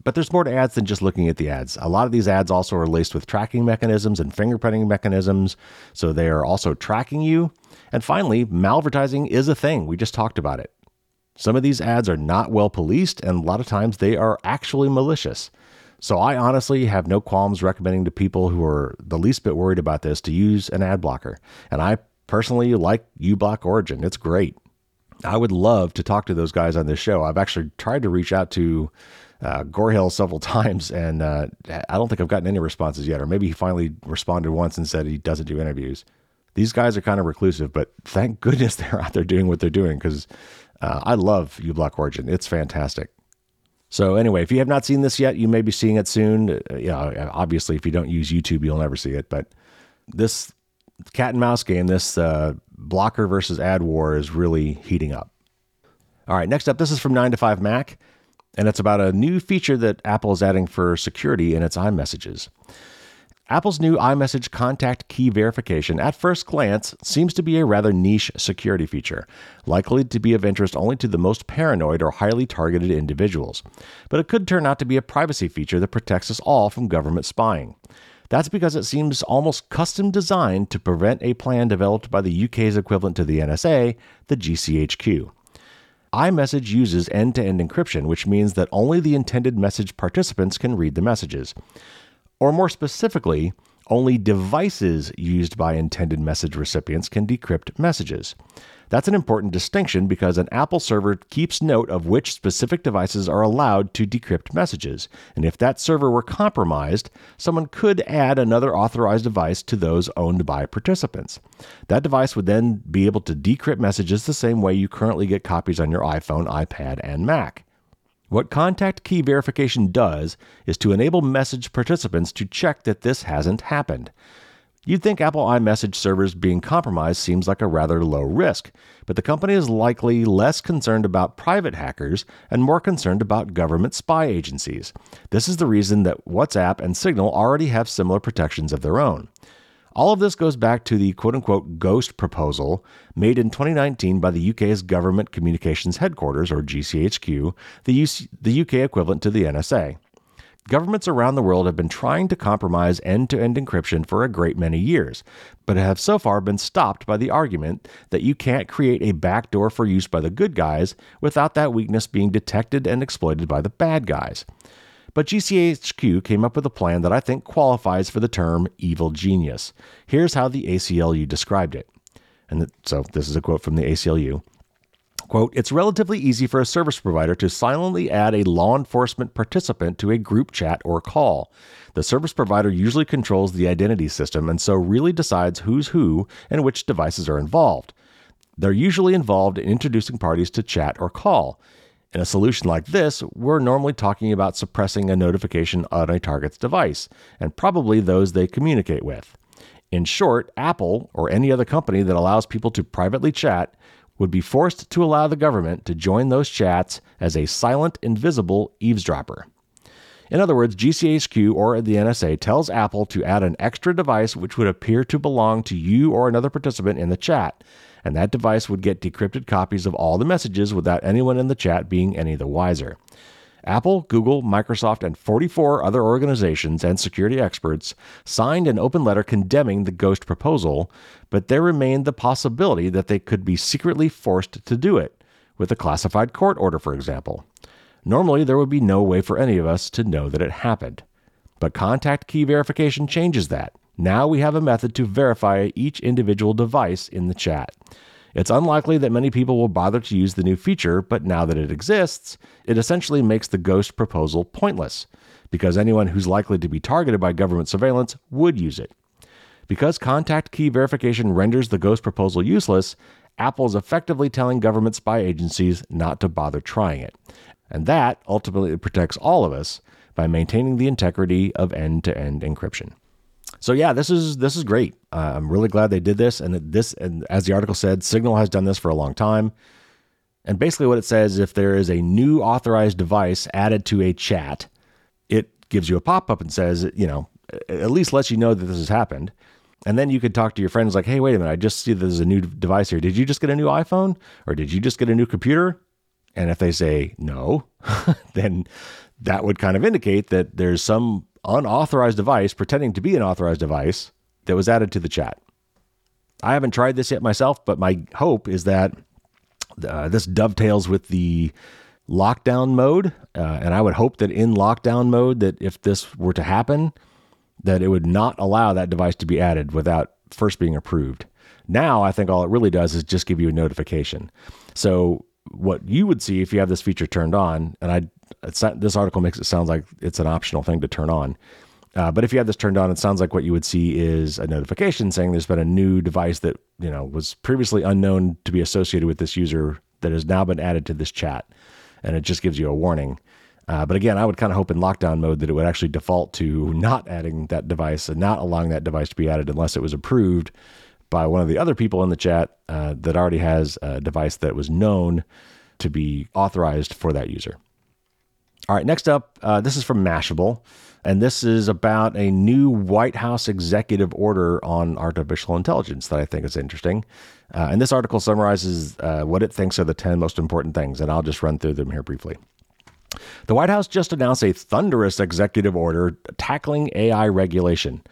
But there's more to ads than just looking at the ads. A lot of these ads also are laced with tracking mechanisms and fingerprinting mechanisms. So they are also tracking you. And finally, malvertising is a thing. We just talked about it. Some of these ads are not well policed, and a lot of times they are actually malicious. So I honestly have no qualms recommending to people who are the least bit worried about this to use an ad blocker. And I personally like uBlock Origin. It's great. I would love to talk to those guys on this show. I've actually tried to reach out to uh, Gorhill several times, and uh, I don't think I've gotten any responses yet. Or maybe he finally responded once and said he doesn't do interviews. These guys are kind of reclusive, but thank goodness they're out there doing what they're doing because uh, I love uBlock Origin. It's fantastic. So anyway, if you have not seen this yet, you may be seeing it soon. Uh, you know, obviously, if you don't use YouTube, you'll never see it. But this cat and mouse game, this uh, blocker versus ad war, is really heating up. All right, next up, this is from 9 to 5 Mac, and it's about a new feature that Apple is adding for security in its iMessages. Apple's new iMessage contact key verification, at first glance, seems to be a rather niche security feature, likely to be of interest only to the most paranoid or highly targeted individuals. But it could turn out to be a privacy feature that protects us all from government spying. That's because it seems almost custom designed to prevent a plan developed by the UK's equivalent to the NSA, the GCHQ. iMessage uses end to end encryption, which means that only the intended message participants can read the messages. Or more specifically, only devices used by intended message recipients can decrypt messages. That's an important distinction because an Apple server keeps note of which specific devices are allowed to decrypt messages. And if that server were compromised, someone could add another authorized device to those owned by participants. That device would then be able to decrypt messages the same way you currently get copies on your iPhone, iPad, and Mac. What contact key verification does is to enable message participants to check that this hasn't happened. You'd think Apple iMessage servers being compromised seems like a rather low risk, but the company is likely less concerned about private hackers and more concerned about government spy agencies. This is the reason that WhatsApp and Signal already have similar protections of their own. All of this goes back to the quote unquote ghost proposal made in 2019 by the UK's Government Communications Headquarters, or GCHQ, the, UC, the UK equivalent to the NSA. Governments around the world have been trying to compromise end to end encryption for a great many years, but have so far been stopped by the argument that you can't create a backdoor for use by the good guys without that weakness being detected and exploited by the bad guys. But GCHQ came up with a plan that I think qualifies for the term evil genius. Here's how the ACLU described it. And so this is a quote from the ACLU. Quote, it's relatively easy for a service provider to silently add a law enforcement participant to a group chat or call. The service provider usually controls the identity system and so really decides who's who and which devices are involved. They're usually involved in introducing parties to chat or call. In a solution like this, we're normally talking about suppressing a notification on a target's device, and probably those they communicate with. In short, Apple, or any other company that allows people to privately chat, would be forced to allow the government to join those chats as a silent, invisible eavesdropper. In other words, GCHQ or the NSA tells Apple to add an extra device which would appear to belong to you or another participant in the chat, and that device would get decrypted copies of all the messages without anyone in the chat being any the wiser. Apple, Google, Microsoft, and 44 other organizations and security experts signed an open letter condemning the Ghost proposal, but there remained the possibility that they could be secretly forced to do it, with a classified court order, for example. Normally, there would be no way for any of us to know that it happened. But contact key verification changes that. Now we have a method to verify each individual device in the chat. It's unlikely that many people will bother to use the new feature, but now that it exists, it essentially makes the Ghost proposal pointless, because anyone who's likely to be targeted by government surveillance would use it. Because contact key verification renders the Ghost proposal useless, Apple is effectively telling government spy agencies not to bother trying it. And that ultimately protects all of us by maintaining the integrity of end to end encryption. So yeah, this is this is great. Uh, I'm really glad they did this, and this, and as the article said, Signal has done this for a long time. And basically, what it says, if there is a new authorized device added to a chat, it gives you a pop up and says, you know, at least lets you know that this has happened. And then you could talk to your friends like, hey, wait a minute, I just see there's a new device here. Did you just get a new iPhone or did you just get a new computer? And if they say no, then that would kind of indicate that there's some unauthorized device pretending to be an authorized device that was added to the chat. I haven't tried this yet myself, but my hope is that uh, this dovetails with the lockdown mode, uh, and I would hope that in lockdown mode, that if this were to happen, that it would not allow that device to be added without first being approved. Now, I think all it really does is just give you a notification. So, what you would see if you have this feature turned on, and I not, this article makes it sound like it's an optional thing to turn on. Uh, but if you have this turned on, it sounds like what you would see is a notification saying there's been a new device that you know was previously unknown to be associated with this user that has now been added to this chat, and it just gives you a warning. Uh, but again, I would kind of hope in lockdown mode that it would actually default to not adding that device and not allowing that device to be added unless it was approved by one of the other people in the chat uh, that already has a device that was known to be authorized for that user. All right, next up, uh, this is from Mashable, and this is about a new White House executive order on artificial intelligence that I think is interesting. Uh, and this article summarizes uh, what it thinks are the 10 most important things, and I'll just run through them here briefly. The White House just announced a thunderous executive order tackling AI regulation.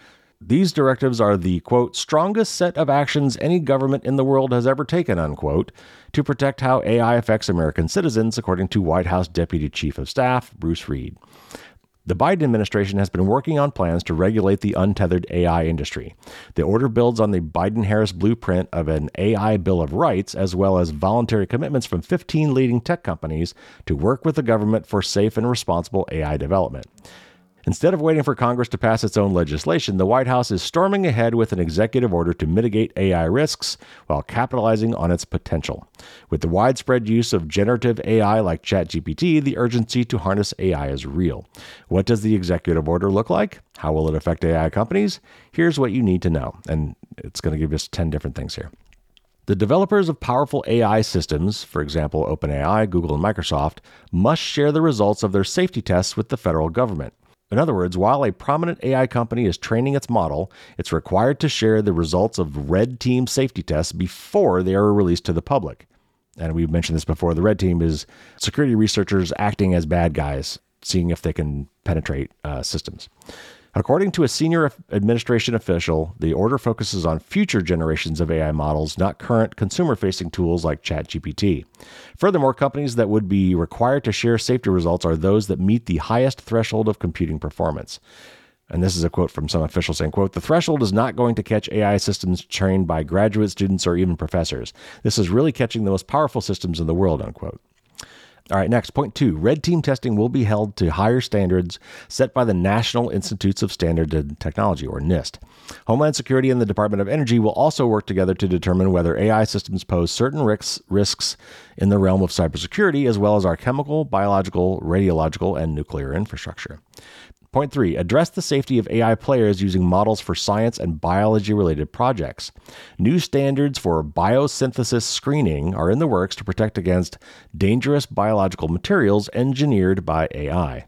These directives are the quote strongest set of actions any government in the world has ever taken unquote to protect how AI affects American citizens, according to White House Deputy Chief of Staff Bruce Reed. The Biden administration has been working on plans to regulate the untethered AI industry. The order builds on the Biden Harris blueprint of an AI Bill of Rights, as well as voluntary commitments from 15 leading tech companies to work with the government for safe and responsible AI development. Instead of waiting for Congress to pass its own legislation, the White House is storming ahead with an executive order to mitigate AI risks while capitalizing on its potential. With the widespread use of generative AI like ChatGPT, the urgency to harness AI is real. What does the executive order look like? How will it affect AI companies? Here's what you need to know. And it's going to give us 10 different things here. The developers of powerful AI systems, for example, OpenAI, Google, and Microsoft, must share the results of their safety tests with the federal government. In other words, while a prominent AI company is training its model, it's required to share the results of red team safety tests before they are released to the public. And we've mentioned this before the red team is security researchers acting as bad guys, seeing if they can penetrate uh, systems. According to a senior administration official, the order focuses on future generations of AI models, not current consumer facing tools like ChatGPT. Furthermore, companies that would be required to share safety results are those that meet the highest threshold of computing performance. And this is a quote from some official saying, quote, the threshold is not going to catch AI systems trained by graduate students or even professors. This is really catching the most powerful systems in the world, unquote. All right, next, point two red team testing will be held to higher standards set by the National Institutes of Standard and Technology, or NIST. Homeland Security and the Department of Energy will also work together to determine whether AI systems pose certain risks, risks in the realm of cybersecurity, as well as our chemical, biological, radiological, and nuclear infrastructure. Point three, address the safety of AI players using models for science and biology related projects. New standards for biosynthesis screening are in the works to protect against dangerous biological materials engineered by AI.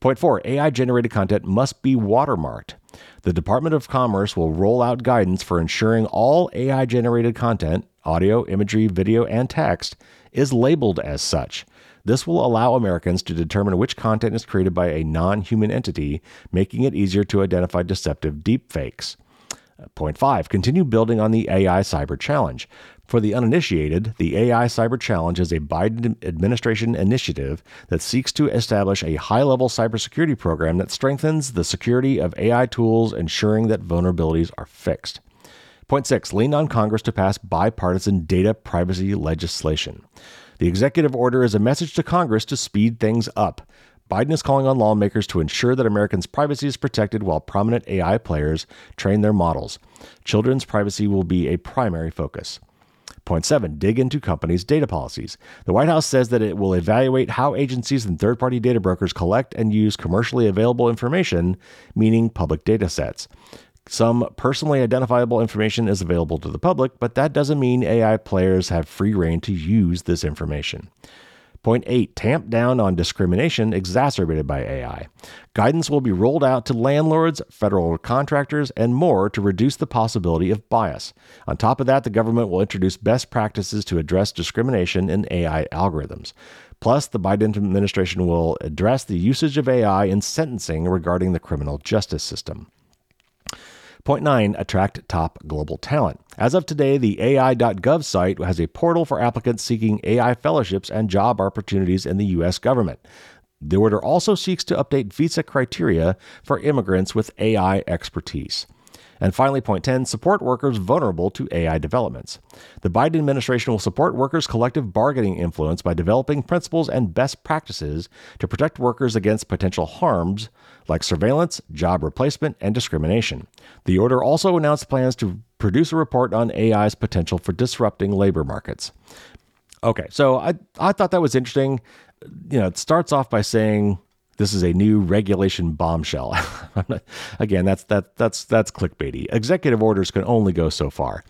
Point four, AI generated content must be watermarked. The Department of Commerce will roll out guidance for ensuring all AI generated content, audio, imagery, video, and text, is labeled as such. This will allow Americans to determine which content is created by a non human entity, making it easier to identify deceptive deepfakes. Uh, point five, continue building on the AI Cyber Challenge. For the uninitiated, the AI Cyber Challenge is a Biden administration initiative that seeks to establish a high level cybersecurity program that strengthens the security of AI tools, ensuring that vulnerabilities are fixed. Point six, lean on Congress to pass bipartisan data privacy legislation. The executive order is a message to Congress to speed things up. Biden is calling on lawmakers to ensure that Americans' privacy is protected while prominent AI players train their models. Children's privacy will be a primary focus. Point seven, dig into companies' data policies. The White House says that it will evaluate how agencies and third party data brokers collect and use commercially available information, meaning public data sets. Some personally identifiable information is available to the public, but that doesn't mean AI players have free rein to use this information. Point 8 Tamp down on discrimination exacerbated by AI. Guidance will be rolled out to landlords, federal contractors, and more to reduce the possibility of bias. On top of that, the government will introduce best practices to address discrimination in AI algorithms. Plus, the Biden administration will address the usage of AI in sentencing regarding the criminal justice system. Point nine, attract top global talent. As of today, the AI.gov site has a portal for applicants seeking AI fellowships and job opportunities in the U.S. government. The order also seeks to update visa criteria for immigrants with AI expertise. And finally, point 10 support workers vulnerable to AI developments. The Biden administration will support workers' collective bargaining influence by developing principles and best practices to protect workers against potential harms like surveillance, job replacement, and discrimination. The order also announced plans to produce a report on AI's potential for disrupting labor markets. Okay, so I, I thought that was interesting. You know, it starts off by saying this is a new regulation bombshell. Again, that's that that's that's clickbaity. Executive orders can only go so far.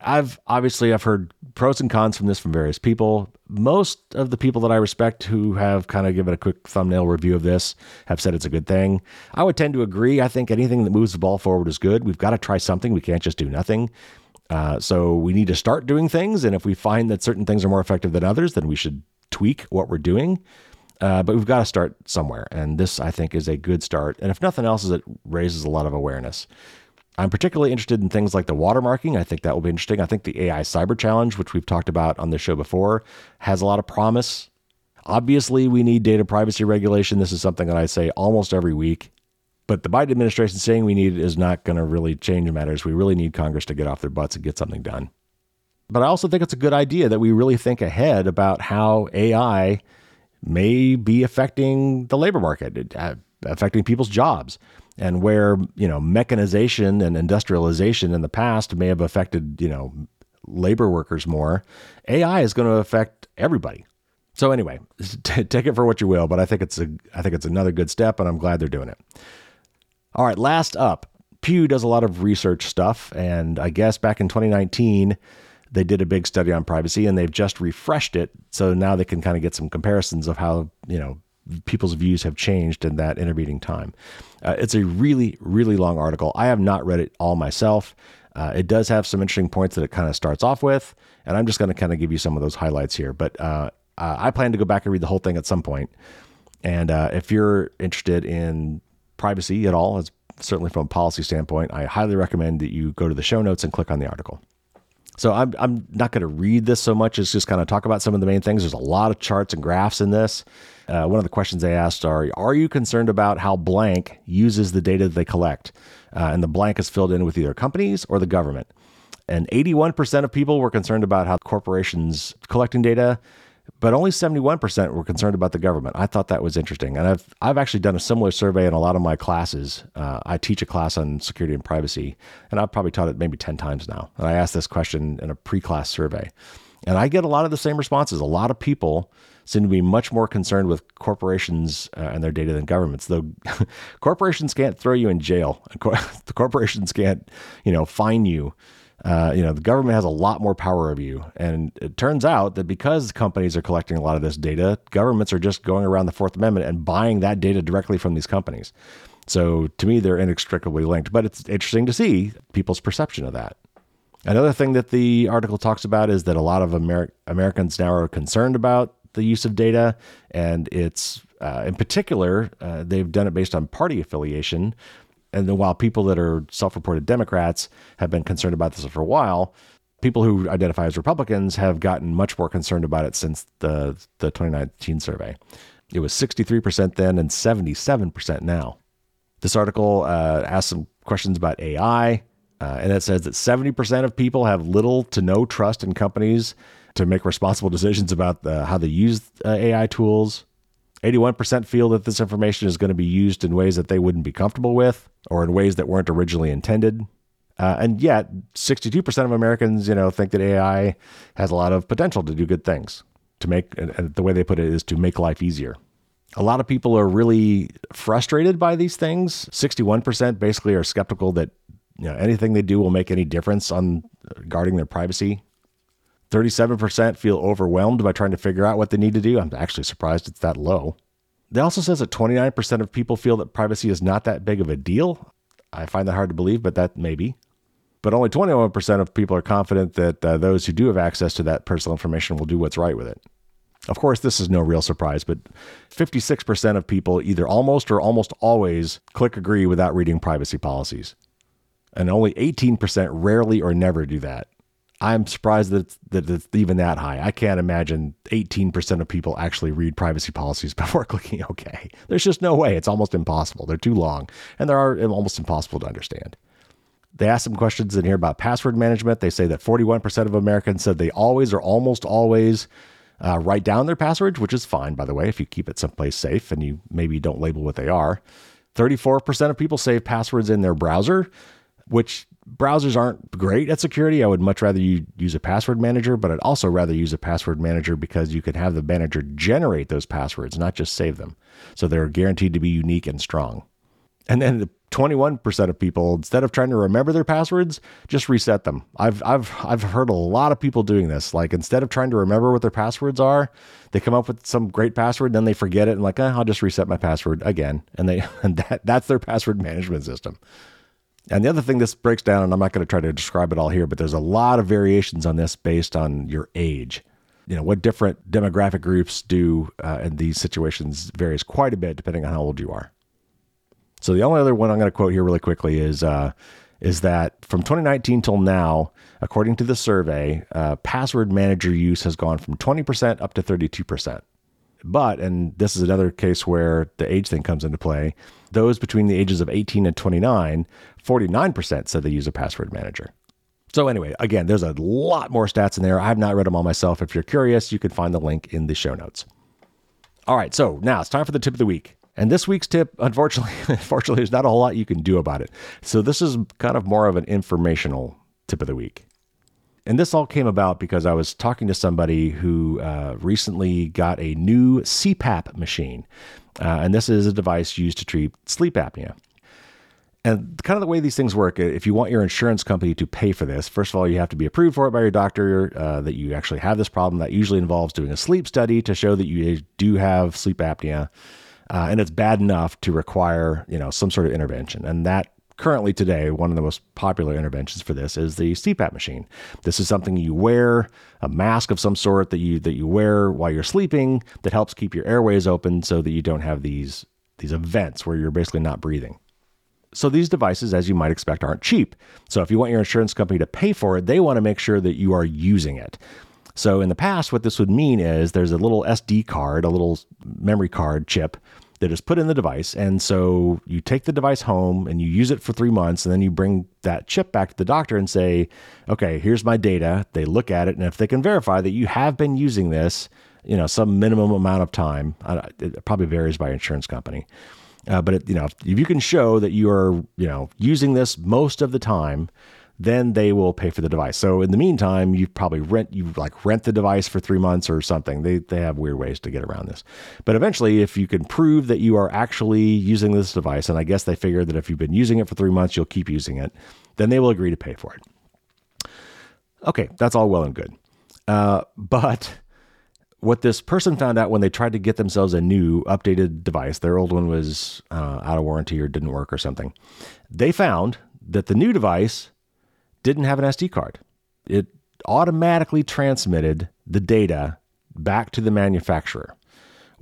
I've obviously I've heard pros and cons from this from various people. Most of the people that I respect who have kind of given a quick thumbnail review of this have said it's a good thing. I would tend to agree. I think anything that moves the ball forward is good. We've got to try something. We can't just do nothing. Uh, so we need to start doing things, and if we find that certain things are more effective than others, then we should tweak what we're doing. Uh, but we've got to start somewhere. And this, I think, is a good start. And if nothing else, is it raises a lot of awareness. I'm particularly interested in things like the watermarking. I think that will be interesting. I think the AI Cyber Challenge, which we've talked about on this show before, has a lot of promise. Obviously, we need data privacy regulation. This is something that I say almost every week. But the Biden administration saying we need it is not going to really change matters. We really need Congress to get off their butts and get something done. But I also think it's a good idea that we really think ahead about how AI may be affecting the labor market, uh, affecting people's jobs, and where you know mechanization and industrialization in the past may have affected you know labor workers more. AI is going to affect everybody. So anyway, t- take it for what you will, but I think it's a I think it's another good step, and I'm glad they're doing it. All right, last up, Pew does a lot of research stuff, and I guess back in 2019 they did a big study on privacy, and they've just refreshed it, so now they can kind of get some comparisons of how you know people's views have changed in that intervening time. Uh, it's a really really long article. I have not read it all myself. Uh, it does have some interesting points that it kind of starts off with, and I'm just going to kind of give you some of those highlights here. But uh, uh, I plan to go back and read the whole thing at some point. And uh, if you're interested in privacy at all, it's certainly from a policy standpoint, I highly recommend that you go to the show notes and click on the article. So I'm, I'm not going to read this so much as just kind of talk about some of the main things. There's a lot of charts and graphs in this. Uh, one of the questions they asked are Are you concerned about how blank uses the data that they collect? Uh, and the blank is filled in with either companies or the government. And 81% of people were concerned about how corporations collecting data but only 71% were concerned about the government. I thought that was interesting. And I've, I've actually done a similar survey in a lot of my classes. Uh, I teach a class on security and privacy, and I've probably taught it maybe 10 times now. And I asked this question in a pre class survey. And I get a lot of the same responses. A lot of people seem to be much more concerned with corporations uh, and their data than governments. Though corporations can't throw you in jail. the corporations can't, you know, fine you uh, you know, the government has a lot more power over you. And it turns out that because companies are collecting a lot of this data, governments are just going around the Fourth Amendment and buying that data directly from these companies. So to me, they're inextricably linked. But it's interesting to see people's perception of that. Another thing that the article talks about is that a lot of Amer- Americans now are concerned about the use of data, and it's uh, in particular, uh, they've done it based on party affiliation, and then while people that are self-reported Democrats have been concerned about this for a while, people who identify as Republicans have gotten much more concerned about it since the the 2019 survey. It was 63% then and 77% now. This article uh, asks some questions about AI, uh, and it says that 70% of people have little to no trust in companies to make responsible decisions about the, how they use uh, AI tools. 81% feel that this information is going to be used in ways that they wouldn't be comfortable with or in ways that weren't originally intended. Uh, and yet, 62% of Americans, you know, think that AI has a lot of potential to do good things. To make, the way they put it is to make life easier. A lot of people are really frustrated by these things. 61% basically are skeptical that you know anything they do will make any difference on guarding their privacy. 37% feel overwhelmed by trying to figure out what they need to do. I'm actually surprised it's that low. They also says that 29% of people feel that privacy is not that big of a deal. I find that hard to believe, but that may be. But only 21% of people are confident that uh, those who do have access to that personal information will do what's right with it. Of course, this is no real surprise, but 56% of people either almost or almost always click agree without reading privacy policies. And only 18% rarely or never do that. I'm surprised that it's, that it's even that high. I can't imagine 18% of people actually read privacy policies before clicking OK. There's just no way. It's almost impossible. They're too long and they're almost impossible to understand. They asked some questions in here about password management. They say that 41% of Americans said they always or almost always uh, write down their passwords, which is fine, by the way, if you keep it someplace safe and you maybe don't label what they are. 34% of people save passwords in their browser, which browsers aren't great at security. I would much rather you use a password manager, but I'd also rather use a password manager because you can have the manager generate those passwords, not just save them. So they're guaranteed to be unique and strong. And then the 21% of people, instead of trying to remember their passwords, just reset them. I've, I've, I've heard a lot of people doing this. Like instead of trying to remember what their passwords are, they come up with some great password, then they forget it and like, eh, I'll just reset my password again. And they, and that, that's their password management system. And the other thing this breaks down, and I'm not going to try to describe it all here, but there's a lot of variations on this based on your age. You know, what different demographic groups do uh, in these situations varies quite a bit depending on how old you are. So the only other one I'm going to quote here really quickly is uh, is that from 2019 till now, according to the survey, uh, password manager use has gone from 20% up to 32%. But, and this is another case where the age thing comes into play, those between the ages of 18 and 29, 49% said they use a password manager. So, anyway, again, there's a lot more stats in there. I've not read them all myself. If you're curious, you can find the link in the show notes. All right, so now it's time for the tip of the week. And this week's tip, unfortunately, unfortunately, there's not a whole lot you can do about it. So this is kind of more of an informational tip of the week. And this all came about because I was talking to somebody who uh, recently got a new CPAP machine. Uh, and this is a device used to treat sleep apnea. And kind of the way these things work, if you want your insurance company to pay for this, first of all, you have to be approved for it by your doctor uh, that you actually have this problem. That usually involves doing a sleep study to show that you do have sleep apnea, uh, and it's bad enough to require you know some sort of intervention. And that currently today, one of the most popular interventions for this is the CPAP machine. This is something you wear, a mask of some sort that you that you wear while you're sleeping that helps keep your airways open so that you don't have these these events where you're basically not breathing. So these devices, as you might expect, aren't cheap. So if you want your insurance company to pay for it, they want to make sure that you are using it. So in the past, what this would mean is there's a little SD card, a little memory card chip that is put in the device. And so you take the device home and you use it for three months, and then you bring that chip back to the doctor and say, okay, here's my data. They look at it, and if they can verify that you have been using this, you know, some minimum amount of time, it probably varies by insurance company. Uh, but it, you know, if, if you can show that you are, you know, using this most of the time, then they will pay for the device. So in the meantime, you probably rent you like rent the device for three months or something. They they have weird ways to get around this. But eventually, if you can prove that you are actually using this device, and I guess they figure that if you've been using it for three months, you'll keep using it, then they will agree to pay for it. Okay, that's all well and good. Uh, but what this person found out when they tried to get themselves a new updated device, their old one was uh, out of warranty or didn't work or something, they found that the new device didn't have an SD card. It automatically transmitted the data back to the manufacturer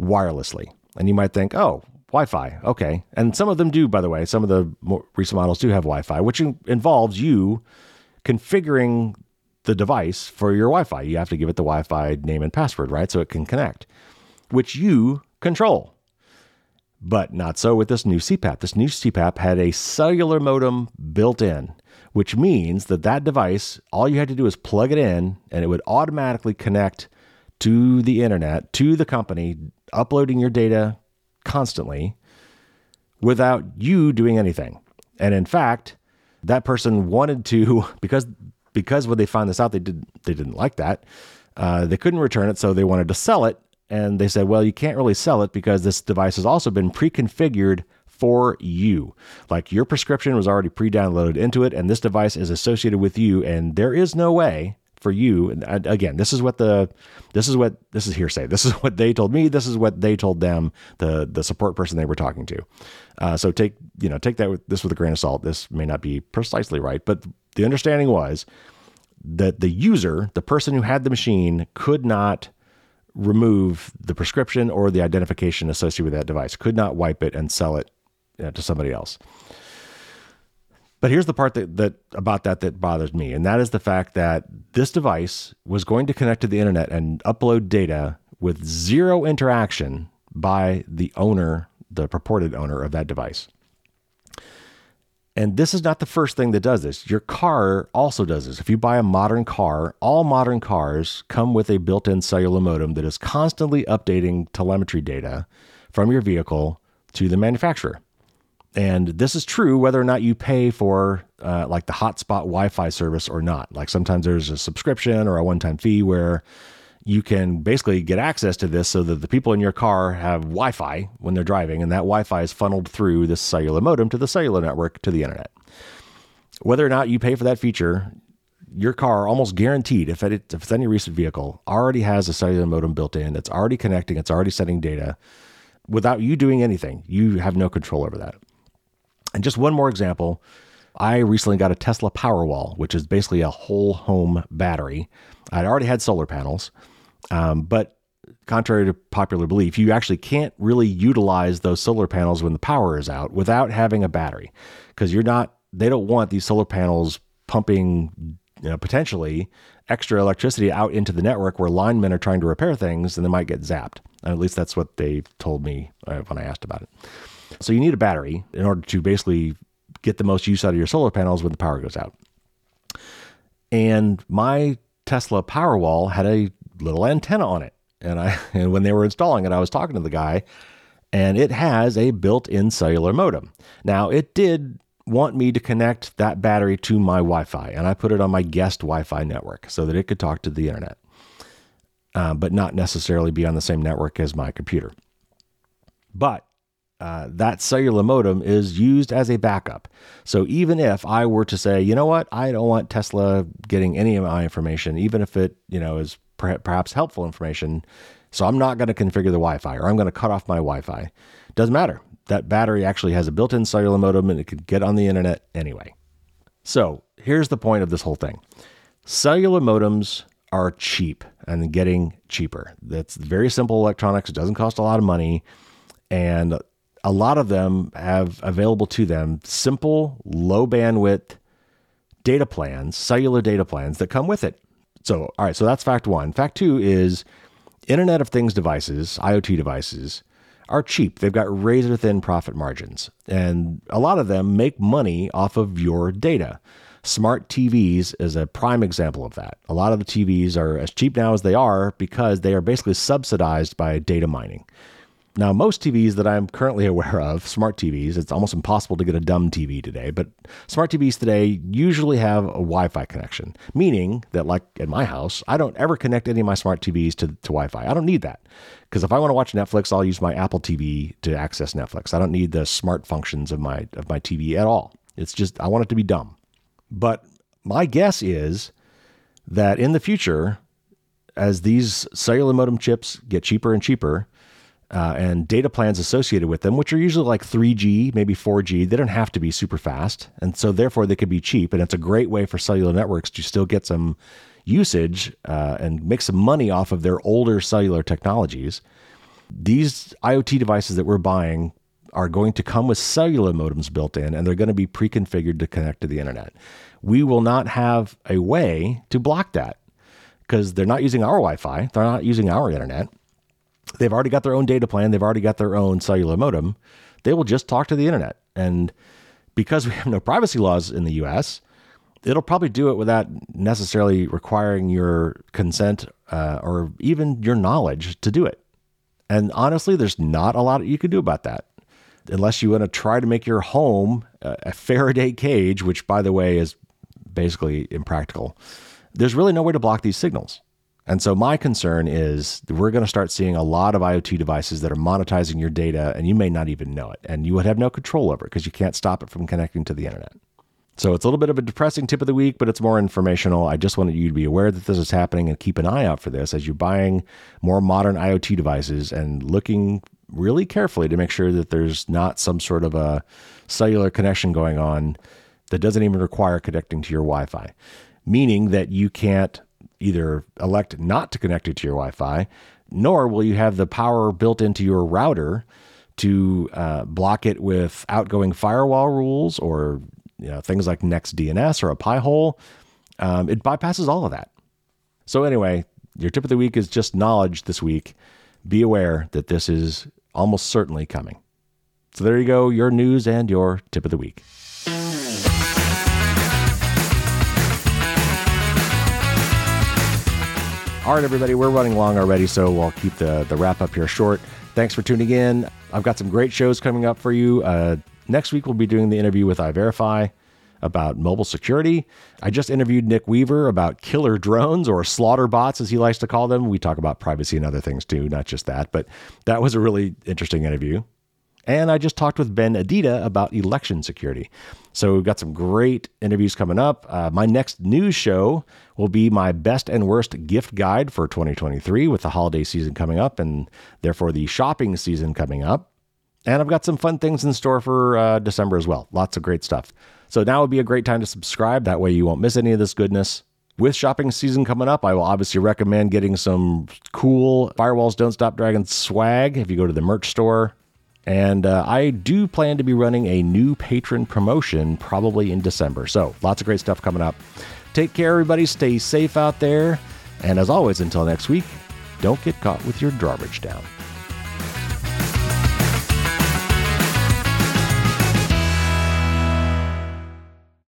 wirelessly. And you might think, oh, Wi Fi, okay. And some of them do, by the way. Some of the more recent models do have Wi Fi, which involves you configuring the device for your Wi Fi. You have to give it the Wi Fi name and password, right? So it can connect, which you control. But not so with this new CPAP. This new CPAP had a cellular modem built in which means that that device, all you had to do is plug it in and it would automatically connect to the internet, to the company, uploading your data constantly without you doing anything. And in fact, that person wanted to because because when they found this out, they did they didn't like that. Uh, they couldn't return it, so they wanted to sell it. And they said, well, you can't really sell it because this device has also been pre-configured for you. Like your prescription was already pre downloaded into it, and this device is associated with you, and there is no way for you and again this is what the this is what this is hearsay. This is what they told me. This is what they told them the the support person they were talking to. Uh, so take you know take that with this with a grain of salt. This may not be precisely right but the understanding was that the user the person who had the machine could not remove the prescription or the identification associated with that device could not wipe it and sell it uh, to somebody else. But here's the part that, that about that that bothers me, and that is the fact that this device was going to connect to the internet and upload data with zero interaction by the owner, the purported owner of that device. And this is not the first thing that does this. Your car also does this. If you buy a modern car, all modern cars come with a built in cellular modem that is constantly updating telemetry data from your vehicle to the manufacturer. And this is true whether or not you pay for uh, like the hotspot Wi Fi service or not. Like sometimes there's a subscription or a one time fee where you can basically get access to this so that the people in your car have Wi Fi when they're driving, and that Wi Fi is funneled through this cellular modem to the cellular network to the internet. Whether or not you pay for that feature, your car almost guaranteed, if, it, if it's any recent vehicle, already has a cellular modem built in. It's already connecting, it's already sending data without you doing anything. You have no control over that. And just one more example I recently got a Tesla Powerwall, which is basically a whole home battery. I'd already had solar panels, um, but contrary to popular belief, you actually can't really utilize those solar panels when the power is out without having a battery because you're not, they don't want these solar panels pumping you know, potentially extra electricity out into the network where linemen are trying to repair things and they might get zapped. At least that's what they told me uh, when I asked about it. So you need a battery in order to basically get the most use out of your solar panels when the power goes out. And my Tesla Powerwall had a little antenna on it. And I and when they were installing it, I was talking to the guy and it has a built-in cellular modem. Now, it did want me to connect that battery to my Wi-Fi, and I put it on my guest Wi-Fi network so that it could talk to the internet, uh, but not necessarily be on the same network as my computer. But uh, that cellular modem is used as a backup. So even if I were to say, you know what, I don't want Tesla getting any of my information, even if it you know is perhaps helpful information, so I'm not going to configure the Wi-Fi or I'm going to cut off my Wi-Fi. Doesn't matter. That battery actually has a built-in cellular modem and it can get on the internet anyway. So here's the point of this whole thing. Cellular modems are cheap and getting cheaper. That's very simple electronics. It doesn't cost a lot of money. And a lot of them have available to them simple, low bandwidth data plans, cellular data plans that come with it. So, all right, so that's fact one. Fact two is Internet of Things devices, IoT devices, are cheap. They've got razor thin profit margins, and a lot of them make money off of your data. Smart TVs is a prime example of that. A lot of the TVs are as cheap now as they are because they are basically subsidized by data mining. Now, most TVs that I'm currently aware of, smart TVs, it's almost impossible to get a dumb TV today, but smart TVs today usually have a Wi Fi connection, meaning that, like in my house, I don't ever connect any of my smart TVs to, to Wi Fi. I don't need that. Because if I want to watch Netflix, I'll use my Apple TV to access Netflix. I don't need the smart functions of my of my TV at all. It's just I want it to be dumb. But my guess is that in the future, as these cellular modem chips get cheaper and cheaper, uh, and data plans associated with them, which are usually like 3G, maybe 4G. They don't have to be super fast. And so, therefore, they could be cheap. And it's a great way for cellular networks to still get some usage uh, and make some money off of their older cellular technologies. These IoT devices that we're buying are going to come with cellular modems built in, and they're going to be pre configured to connect to the internet. We will not have a way to block that because they're not using our Wi Fi, they're not using our internet They've already got their own data plan, they've already got their own cellular modem. They will just talk to the internet. And because we have no privacy laws in the US, it'll probably do it without necessarily requiring your consent uh, or even your knowledge to do it. And honestly, there's not a lot you can do about that unless you want to try to make your home a Faraday cage, which, by the way, is basically impractical. There's really no way to block these signals. And so my concern is we're going to start seeing a lot of IoT devices that are monetizing your data and you may not even know it. And you would have no control over it because you can't stop it from connecting to the internet. So it's a little bit of a depressing tip of the week, but it's more informational. I just wanted you to be aware that this is happening and keep an eye out for this as you're buying more modern IoT devices and looking really carefully to make sure that there's not some sort of a cellular connection going on that doesn't even require connecting to your Wi Fi, meaning that you can't either elect not to connect it to your Wi Fi, nor will you have the power built into your router to uh, block it with outgoing firewall rules or you know, things like NextDNS or a Pi-hole. Um, it bypasses all of that. So, anyway, your tip of the week is just knowledge this week. Be aware that this is almost certainly coming. So, there you go, your news and your tip of the week. All right, everybody, we're running long already, so we'll keep the, the wrap up here short. Thanks for tuning in. I've got some great shows coming up for you. Uh, next week, we'll be doing the interview with iVerify about mobile security. I just interviewed Nick Weaver about killer drones or slaughter bots, as he likes to call them. We talk about privacy and other things too, not just that, but that was a really interesting interview. And I just talked with Ben Adida about election security. So we've got some great interviews coming up. Uh, my next news show will be my best and worst gift guide for 2023 with the holiday season coming up and therefore the shopping season coming up. And I've got some fun things in store for uh, December as well. Lots of great stuff. So now would be a great time to subscribe. That way you won't miss any of this goodness. With shopping season coming up, I will obviously recommend getting some cool Firewalls Don't Stop Dragons swag if you go to the merch store. And uh, I do plan to be running a new patron promotion probably in December. So lots of great stuff coming up. Take care, everybody. Stay safe out there. And as always, until next week, don't get caught with your drawbridge down.